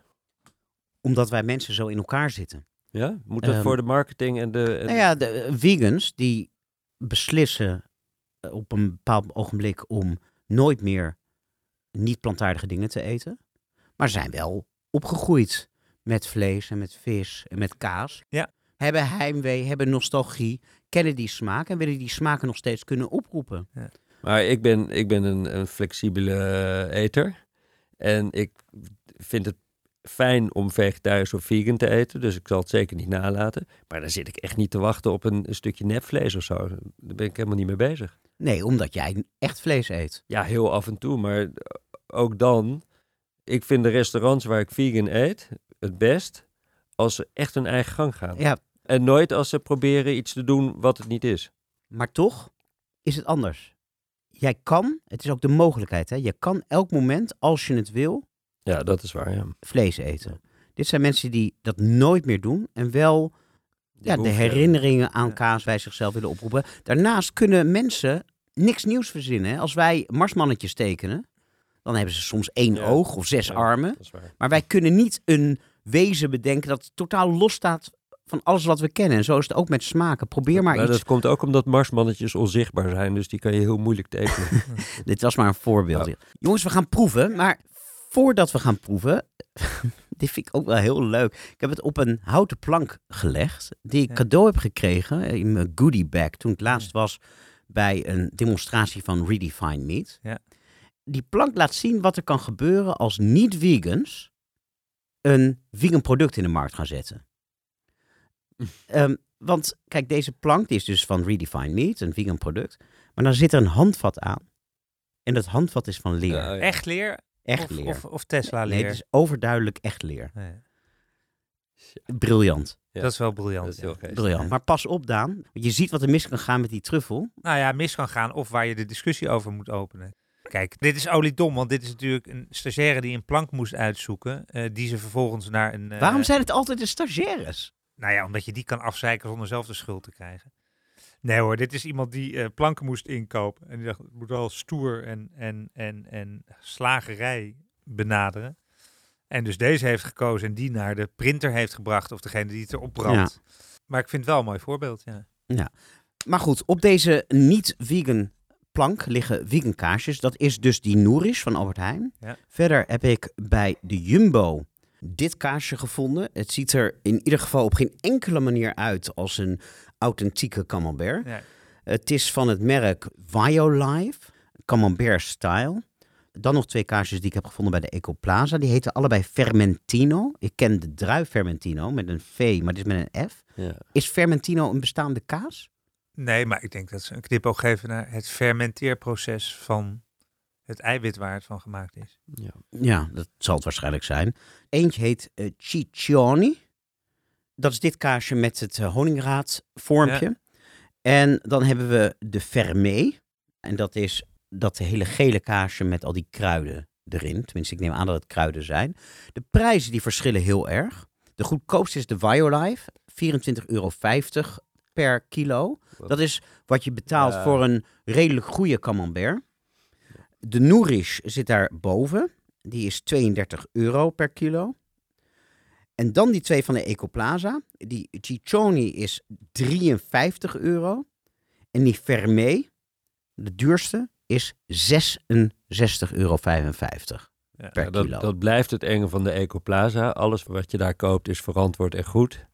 Omdat wij mensen zo in elkaar zitten. Ja? Moet dat Ehm, voor de marketing en de... en- Nou ja, de eh, vegans die beslissen eh, op een bepaald ogenblik om nooit meer niet plantaardige dingen te eten. Maar zijn wel opgegroeid met vlees en met vis en met kaas. Ja. Hebben heimwee, hebben nostalgie, kennen die smaak en willen die smaken nog steeds kunnen oproepen. Maar ik ben, ik ben een, een flexibele eh, eter. En ik vind het fijn om vegetarisch of vegan te eten. Dus ik zal het zeker niet nalaten. Maar dan zit ik echt niet te wachten op een, een stukje nepvlees of zo. Daar ben ik helemaal niet mee bezig. Nee, omdat jij echt vlees eet. Ja, heel af en toe. Maar ook dan, ik vind de restaurants waar ik vegan eet het best als ze echt hun eigen gang gaan. Ja, En nooit als ze proberen iets te doen wat het niet is. maar toch is het anders. Jij kan, het is ook de mogelijkheid, hè? je kan elk moment, als je het wil, Ja, dat is waar. Ja. vlees eten. Dit zijn mensen die dat nooit meer doen en wel Die ja, de herinneringen aan kaas bij zichzelf willen oproepen. Daarnaast kunnen mensen niks nieuws verzinnen. hè. Als wij marsmannetjes tekenen, dan hebben ze soms één Ja. oog of zes Ja. armen. Maar wij kunnen niet een wezen bedenken dat totaal losstaat van alles wat we kennen. En zo is het ook met smaken. Probeer maar, iets. dat komt ook omdat marsmannetjes onzichtbaar zijn, dus die kan je heel moeilijk tekenen. [laughs] Dit was maar een voorbeeld. Jongens, we gaan proeven. Maar voordat we gaan proeven, [laughs] dit vind ik ook wel heel leuk. Ik heb het op een houten plank gelegd, die ik Ja. cadeau heb gekregen in mijn goodie bag toen ik laatst was bij een demonstratie van Redefine Meat. Ja. Die plank laat zien wat er kan gebeuren als niet-vegans een vegan product in de markt gaan zetten. [laughs] Ehm, want kijk, deze plank die is dus van Redefine Meat, een vegan product. Maar dan zit er een handvat aan. En dat handvat is van leer. Ja, ja. Echt leer? echt of, leer. Of, of Tesla nee, leer? het is overduidelijk echt leer. Nee, Briljant. Ja. Dat is wel briljant. Dat is. Briljant. Maar pas op, Daan. Want je ziet wat er mis kan gaan met die truffel. Nou ja, mis kan gaan of waar je de discussie over moet openen. Kijk, dit is oliedom, want dit is natuurlijk een stagiaire die een plank moest uitzoeken, eh, die ze vervolgens naar een... eh, Waarom zijn het altijd de stagiaires? Nou ja, omdat je die kan afzeiken zonder zelf de schuld te krijgen. Nee hoor, dit is iemand die eh, planken moest inkopen. En die dacht, het moet wel stoer en, en, en, en slagerij benaderen. En dus deze heeft gekozen en die naar de printer heeft gebracht. Of degene die het erop brandt. Maar ik vind het wel een mooi voorbeeld, ja. Maar goed, op deze niet-vegan plank liggen vegan kaarsjes. Dat is dus die Nourish van Albert Heijn. Ja. Verder heb ik bij de Jumbo dit kaarsje gevonden. Het ziet er in ieder geval op geen enkele manier uit als een authentieke camembert. Ja. Het is van het merk Violife, Camembert Style. Dan nog twee kaarsjes die ik heb gevonden bij de Ecoplaza. Die heten allebei Fermentino. Ik ken de druif Fermentino met een V, maar dit is met een F. Ja. Is Fermentino een bestaande kaas? Nee, maar ik denk dat ze een knipoog geven naar het fermenteerproces van het eiwit waar het van gemaakt is. Ja. Ja, dat zal het waarschijnlijk zijn. Eentje heet eh, Ciccioni. Dat is dit kaasje met het eh, honingraadvormpje. En dan hebben we de Fermé. En dat is dat hele gele kaasje met al die kruiden erin. Tenminste, ik neem aan dat het kruiden zijn. De prijzen die verschillen heel erg. De goedkoopste is de Violife. 24,50 euro per kilo. Wat? Dat is wat je betaalt voor een redelijk goede camembert. De Nourish zit daar boven. Die is 32 euro per kilo. En dan die twee van de Ecoplaza. Die Ciccioni is 53 euro. En die Fermé, de duurste, is 66,55 euro Ja, per Ja, dat, kilo. dat blijft het enge van de Ecoplaza. Alles wat je daar koopt is verantwoord en goed.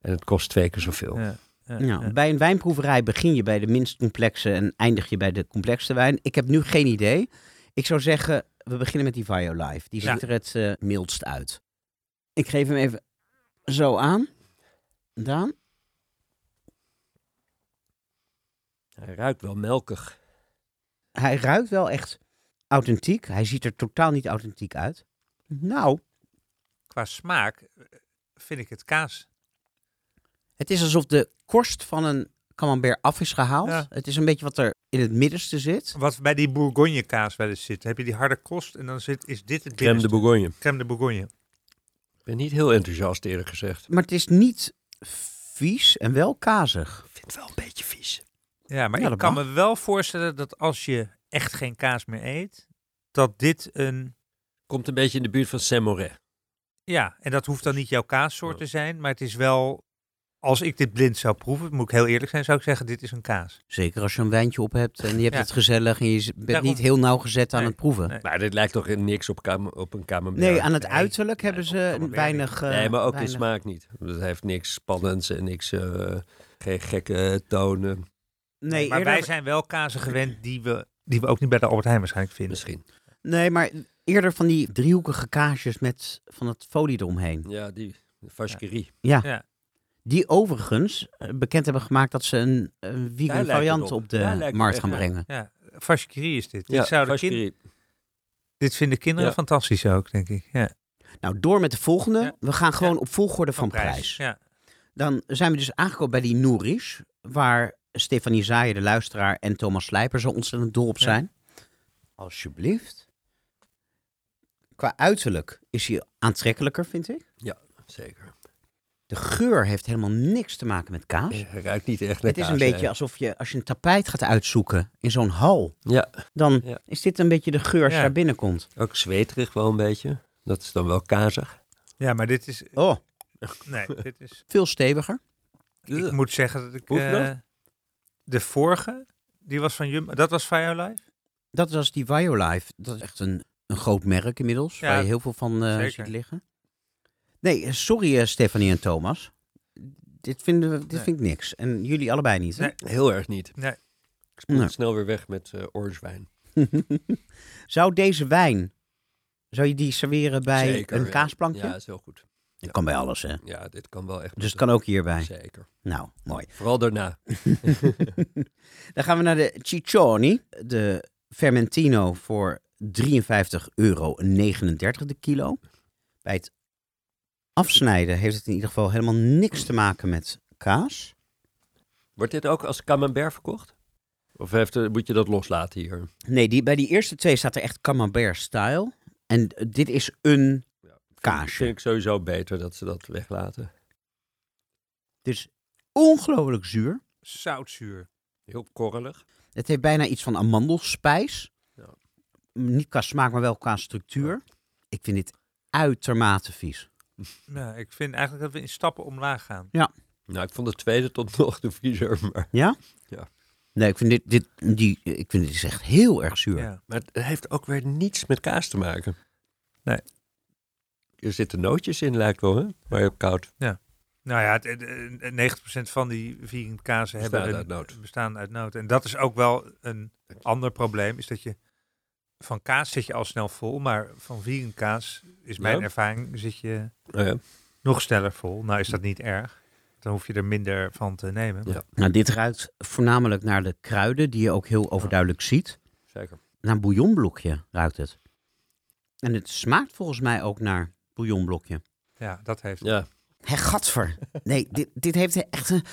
En het kost twee keer zoveel. Ja, ja. Bij een wijnproeverij begin je bij de minst complexe en eindig je bij de complexste wijn. Ik heb nu geen idee. Ik zou zeggen, we beginnen met die Violife. Die Ja. ziet er het eh, mildst uit. Ik geef hem even zo aan. Daan? Hij ruikt wel melkig. Hij ruikt wel echt authentiek. Hij ziet er totaal niet authentiek uit. Nou, Qua smaak vind ik het kaas. Het is alsof de korst van een camembert af is gehaald. Ja. Het is een beetje wat er in het middenste zit. Wat bij die Bourgogne kaas wel eens zit. Heb je die harde kost en dan zit, is dit het Crème de. Bourgogne. Crème de Bourgogne. Ik ben niet heel enthousiast eerlijk gezegd. Maar het is niet vies en wel kazig. Ik vind het wel een beetje vies. Ja, maar Ja, ik kan mag. me wel voorstellen dat als je echt geen kaas meer eet, dat dit een... Komt een beetje in de buurt van Saint-Moret. Ja, en dat hoeft dan niet jouw kaassoort te zijn, maar het is wel... Als ik dit blind zou proeven, moet ik heel eerlijk zijn, zou ik zeggen, dit is een kaas. Zeker als je een wijntje op hebt en je hebt Ja. het gezellig en je bent Daarom. niet heel nauwgezet aan Nee, het proeven. nee. Maar dit lijkt toch niks op, kam op een camembert? Nee, aan het Nee, uiterlijk nee, hebben ze weinig... eh, nee, maar ook weinig- in smaak niet. Het heeft niks spannends en niks, eh, geen gekke tonen. Nee, maar eerder, wij zijn wel kazen gewend die we, die we ook niet bij de Albert Heijn waarschijnlijk vinden. Misschien. nee, maar eerder van die driehoekige kaasjes met van het folie eromheen. Ja, die vacherie. Ja. Ja. Die overigens eh, bekend hebben gemaakt dat ze een, een vegan variant op. op de markt gaan brengen. Ja, is dit. Ja, dit, vacherie. dit vinden kinderen Ja. fantastisch ook, denk ik. Ja, Nou, door met de volgende. Ja. We gaan gewoon op volgorde van, van prijs. Ja. Dan zijn we dus aangekomen bij die Nourish, waar Stefanie Zaaien, de luisteraar, en Thomas Slijper zo ontzettend dol op Ja. zijn. Alsjeblieft. Qua uiterlijk is hij aantrekkelijker, vind ik. Zeker. De geur heeft helemaal niks te maken met kaas. Hij ruikt niet echt naar Het is een beetje nee. alsof je, als je een tapijt gaat uitzoeken in zo'n hal, Ja, dan Ja. is dit een beetje de geur als je daar binnenkomt. ook zweterig wel een beetje. Dat is dan wel kazig. ja, maar dit is... Oh, Nee, dit is... veel steviger. Ik moet zeggen dat ik... Eh, de vorige, die was van Jumbo. Dat was Violife? Dat was die Violife. Dat is echt een, een groot merk inmiddels, Ja, waar je heel veel van eh, zeker. ziet liggen. Nee, eh, sorry eh, Stefanie en Thomas. Dit, vinden we, dit Nee. vind ik niks. En jullie allebei niet, hè? Nee. Heel erg niet. Nee. Ik spoel snel weer weg met eh orange wijn. [laughs] zou deze wijn, zou je die serveren bij Zeker, een ja. kaasplankje? Ja, is heel goed. Dat kan bij alles, hè? Ja, dit kan wel echt. Dus het kan ook hierbij. Zeker. Nou, mooi. Vooral daarna. [laughs] Dan gaan we naar de Ciccioni. De Fermentino voor 53,39 euro de kilo. Bij het afsnijden heeft het in ieder geval helemaal niks te maken met kaas. Wordt dit ook als camembert verkocht? Of heeft, eh, moet je dat loslaten hier? Nee, die, bij die eerste twee staat er echt camembert style. En eh, dit is een kaasje. Vind ik sowieso beter dat ze dat weglaten. Het is ongelooflijk zuur. Zoutzuur. Heel korrelig. Het heeft bijna iets van amandelspijs. Ja. Niet qua smaak, maar wel qua structuur. Ik vind dit uitermate vies. [laughs] Nou, ik vind eigenlijk dat we in stappen omlaag gaan. Nou, ik vond de tweede tot nog de vriezer. Maar, Ja? Ja. Nee, ik vind dit, dit, die, ik vind dit is echt heel erg zuur. Ja. maar het heeft ook weer niets met kaas te maken. Nee. Er zitten nootjes in, lijkt wel, hè? Maar je hebt koud. Nou ja, het, het, het, 90% van die vegan kazen Bestaan hebben uit een, noot. bestaan uit noot. En dat is ook wel een ander probleem, is dat je van kaas zit je al snel vol, maar van vegan kaas is mijn Ja. ervaring zit je Oh ja. nog sneller vol. Nou is dat niet erg. Dan hoef je er minder van te nemen. Ja. Nou, dit ruikt voornamelijk naar de kruiden, die je ook heel overduidelijk ziet. Zeker. Naar een bouillonblokje ruikt het. En het smaakt volgens mij ook naar bouillonblokje. Ja, dat heeft. Ja. Hé, gadver. Nee, dit, dit heeft echt een,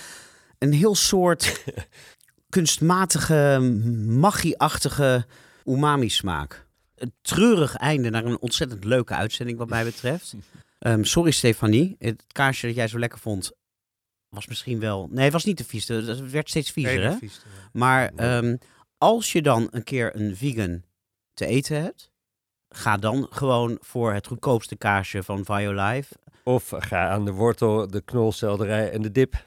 een heel soort [laughs] kunstmatige, magie-achtige umami-smaak. Een treurig einde naar een ontzettend leuke uitzending wat mij betreft. [laughs] Ehm, sorry Stefanie, het kaarsje dat jij zo lekker vond was misschien wel... Nee, het was niet te vies. Het werd steeds viezer, hè? Maar ehm, als je dan een keer een vegan te eten hebt, ga dan gewoon voor het goedkoopste kaasje van Violife. Of ga aan de wortel, de knolselderij en de dip.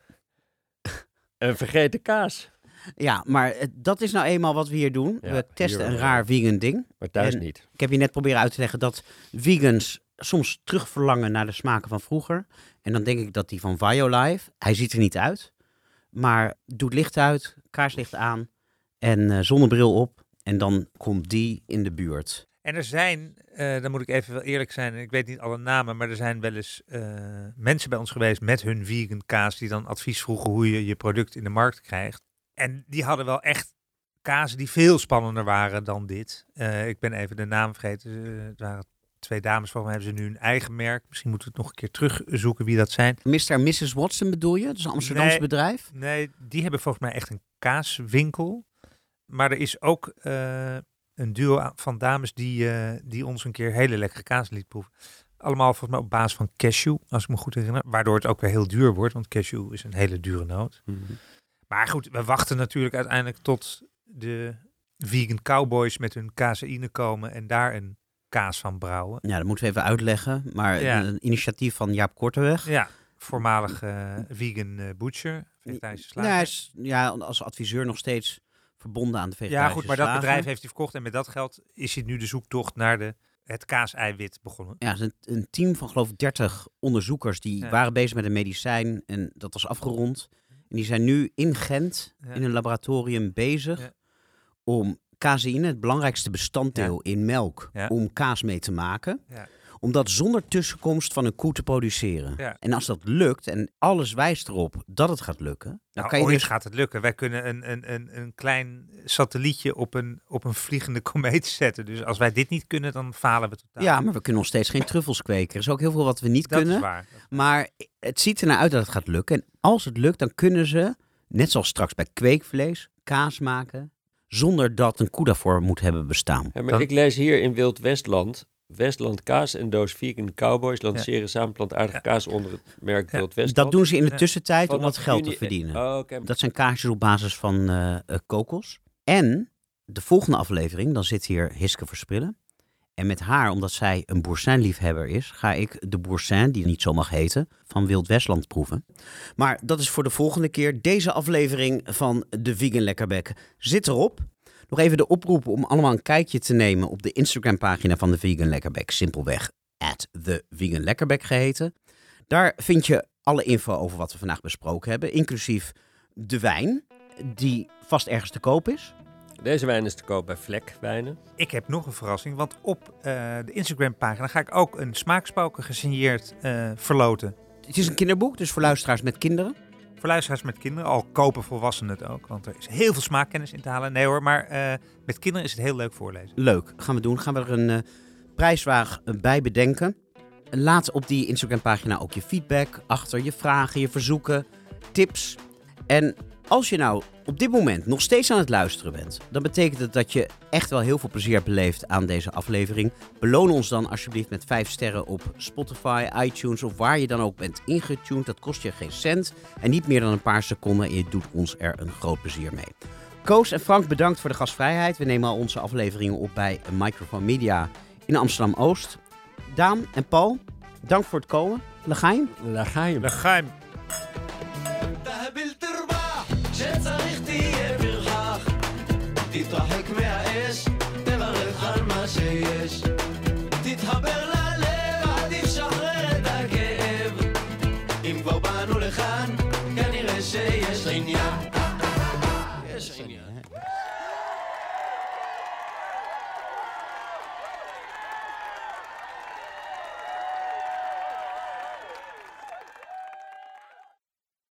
[laughs] en vergeet de kaas. Ja, maar eh, dat is nou eenmaal wat we hier doen. Ja, we testen een wel. raar vegan ding. Maar thuis En- niet. Ik heb je net proberen uit te leggen dat vegans soms terugverlangen naar de smaken van vroeger. En dan denk ik dat die van Violife, hij ziet er niet uit. Maar doe het licht uit, kaarslicht aan en eh, zonnebril op. En dan komt die in de buurt. En er zijn, eh, dan moet ik even wel eerlijk zijn, ik weet niet alle namen, maar er zijn wel eens eh, mensen bij ons geweest met hun vegan kaas die dan advies vroegen hoe je je product in de markt krijgt. En die hadden wel echt kazen die veel spannender waren dan dit. Eh, ik ben even de naam vergeten. Eh, het waren twee dames, volgens mij hebben ze nu een eigen merk. Misschien moeten we het nog een keer terugzoeken wie dat zijn. Mr. en Mrs. Watson bedoel je? Dat is een Amsterdamse Nee. bedrijf? Nee, die hebben volgens mij echt een kaaswinkel. Maar er is ook eh, een duo van dames die, die ons een keer hele lekkere kaas liet proeven. Allemaal volgens mij op basis van cashew, als ik me goed herinner. Waardoor het ook weer heel duur wordt, want cashew is een hele dure noot. Mhm. Maar goed, we wachten natuurlijk uiteindelijk tot de vegan cowboys met hun caseïne komen en daar een kaas van brouwen. Ja, dat moeten we even uitleggen. Maar Ja. een initiatief van Jaap Korteweg. Ja, voormalig eh, vegan eh, butcher, vegetarische Nou, hij slager. is ja, als adviseur nog steeds verbonden aan de vegetarische Ja, goed, maar dat slager. bedrijf heeft hij verkocht en met dat geld is hij nu de zoektocht naar de, het kaaseiwit begonnen. Ja, een, een team van geloof ik 30 onderzoekers die Ja. waren bezig met een medicijn en dat was afgerond. En die zijn nu in Gent Ja. in een laboratorium bezig Ja. om caseïne, het belangrijkste bestanddeel in melk, om kaas mee te maken. Ja. Om dat zonder tussenkomst van een koe te produceren. En als dat lukt, en alles wijst erop dat het gaat lukken, dan Nou, kan je ooit dus gaat het lukken. Wij kunnen een, een, een, een klein satellietje op een, op een vliegende komeet zetten. Dus als wij dit niet kunnen, dan falen we totaal. Ja, maar we kunnen nog steeds geen truffels kweken. Er is ook heel veel wat we niet dat kunnen. is waar. Maar het ziet ernaar uit dat het gaat lukken. En als het lukt, dan kunnen ze, net zoals straks bij kweekvlees, kaas maken. Zonder dat een koe daarvoor moet hebben bestaan. Ja, maar Dan- ik lees hier in Wild Westland. Westland Kaas en Doos Vegan Cowboys lanceren samen plantaardige Ja. kaas onder het merk Ja. Wild Westland. Dat doen ze in de Ja. tussentijd om wat geld te verdienen. Oh. Dat zijn kaasjes op basis van eh, eh, kokos. En de volgende aflevering, dan zit hier Hiske Verspillen. En met haar, omdat zij een boursin-liefhebber is, ga ik de boursin, die niet zo mag heten, van Wild Westland proeven. Maar dat is voor de volgende keer. Deze aflevering van de Vegan Lekkerbek zit erop. Nog even de oproep om allemaal een kijkje te nemen op de Instagram-pagina van de Vegan Lekkerbek. Simpelweg at the Lekkerbek geheten. Daar vind je alle info over wat we vandaag besproken hebben, inclusief de wijn, die vast ergens te koop is. Deze wijn is te koop bij Vlek Wijnen. Ik heb nog een verrassing, want op eh, de Instagram-pagina ga ik ook een smaakspoken gesigneerd eh, verloten. Het is een kinderboek, dus voor luisteraars met kinderen. Voor luisteraars met kinderen, al kopen volwassenen het ook, want er is heel veel smaakkennis in te halen. Nee hoor, maar eh, met kinderen is het heel leuk voorlezen. Leuk, gaan we doen. Gaan we er een eh, prijswaag bij bedenken. Laat op die Instagram-pagina ook je feedback achter, je vragen, je verzoeken, tips. En als je nou op dit moment nog steeds aan het luisteren bent, dan betekent het dat je echt wel heel veel plezier hebt beleefd aan deze aflevering. Beloon ons dan alsjeblieft met 5 sterren op Spotify, iTunes of waar je dan ook bent ingetuned. Dat kost je geen cent en niet meer dan een paar seconden en je doet ons er een groot plezier mee. Koos en Frank, bedankt voor de gastvrijheid. We nemen al onze afleveringen op bij Microphone Media in Amsterdam-Oost. Daan en Paul, dank voor het komen. Lagaim. Daar ga je. Legaim. schätze ich dich.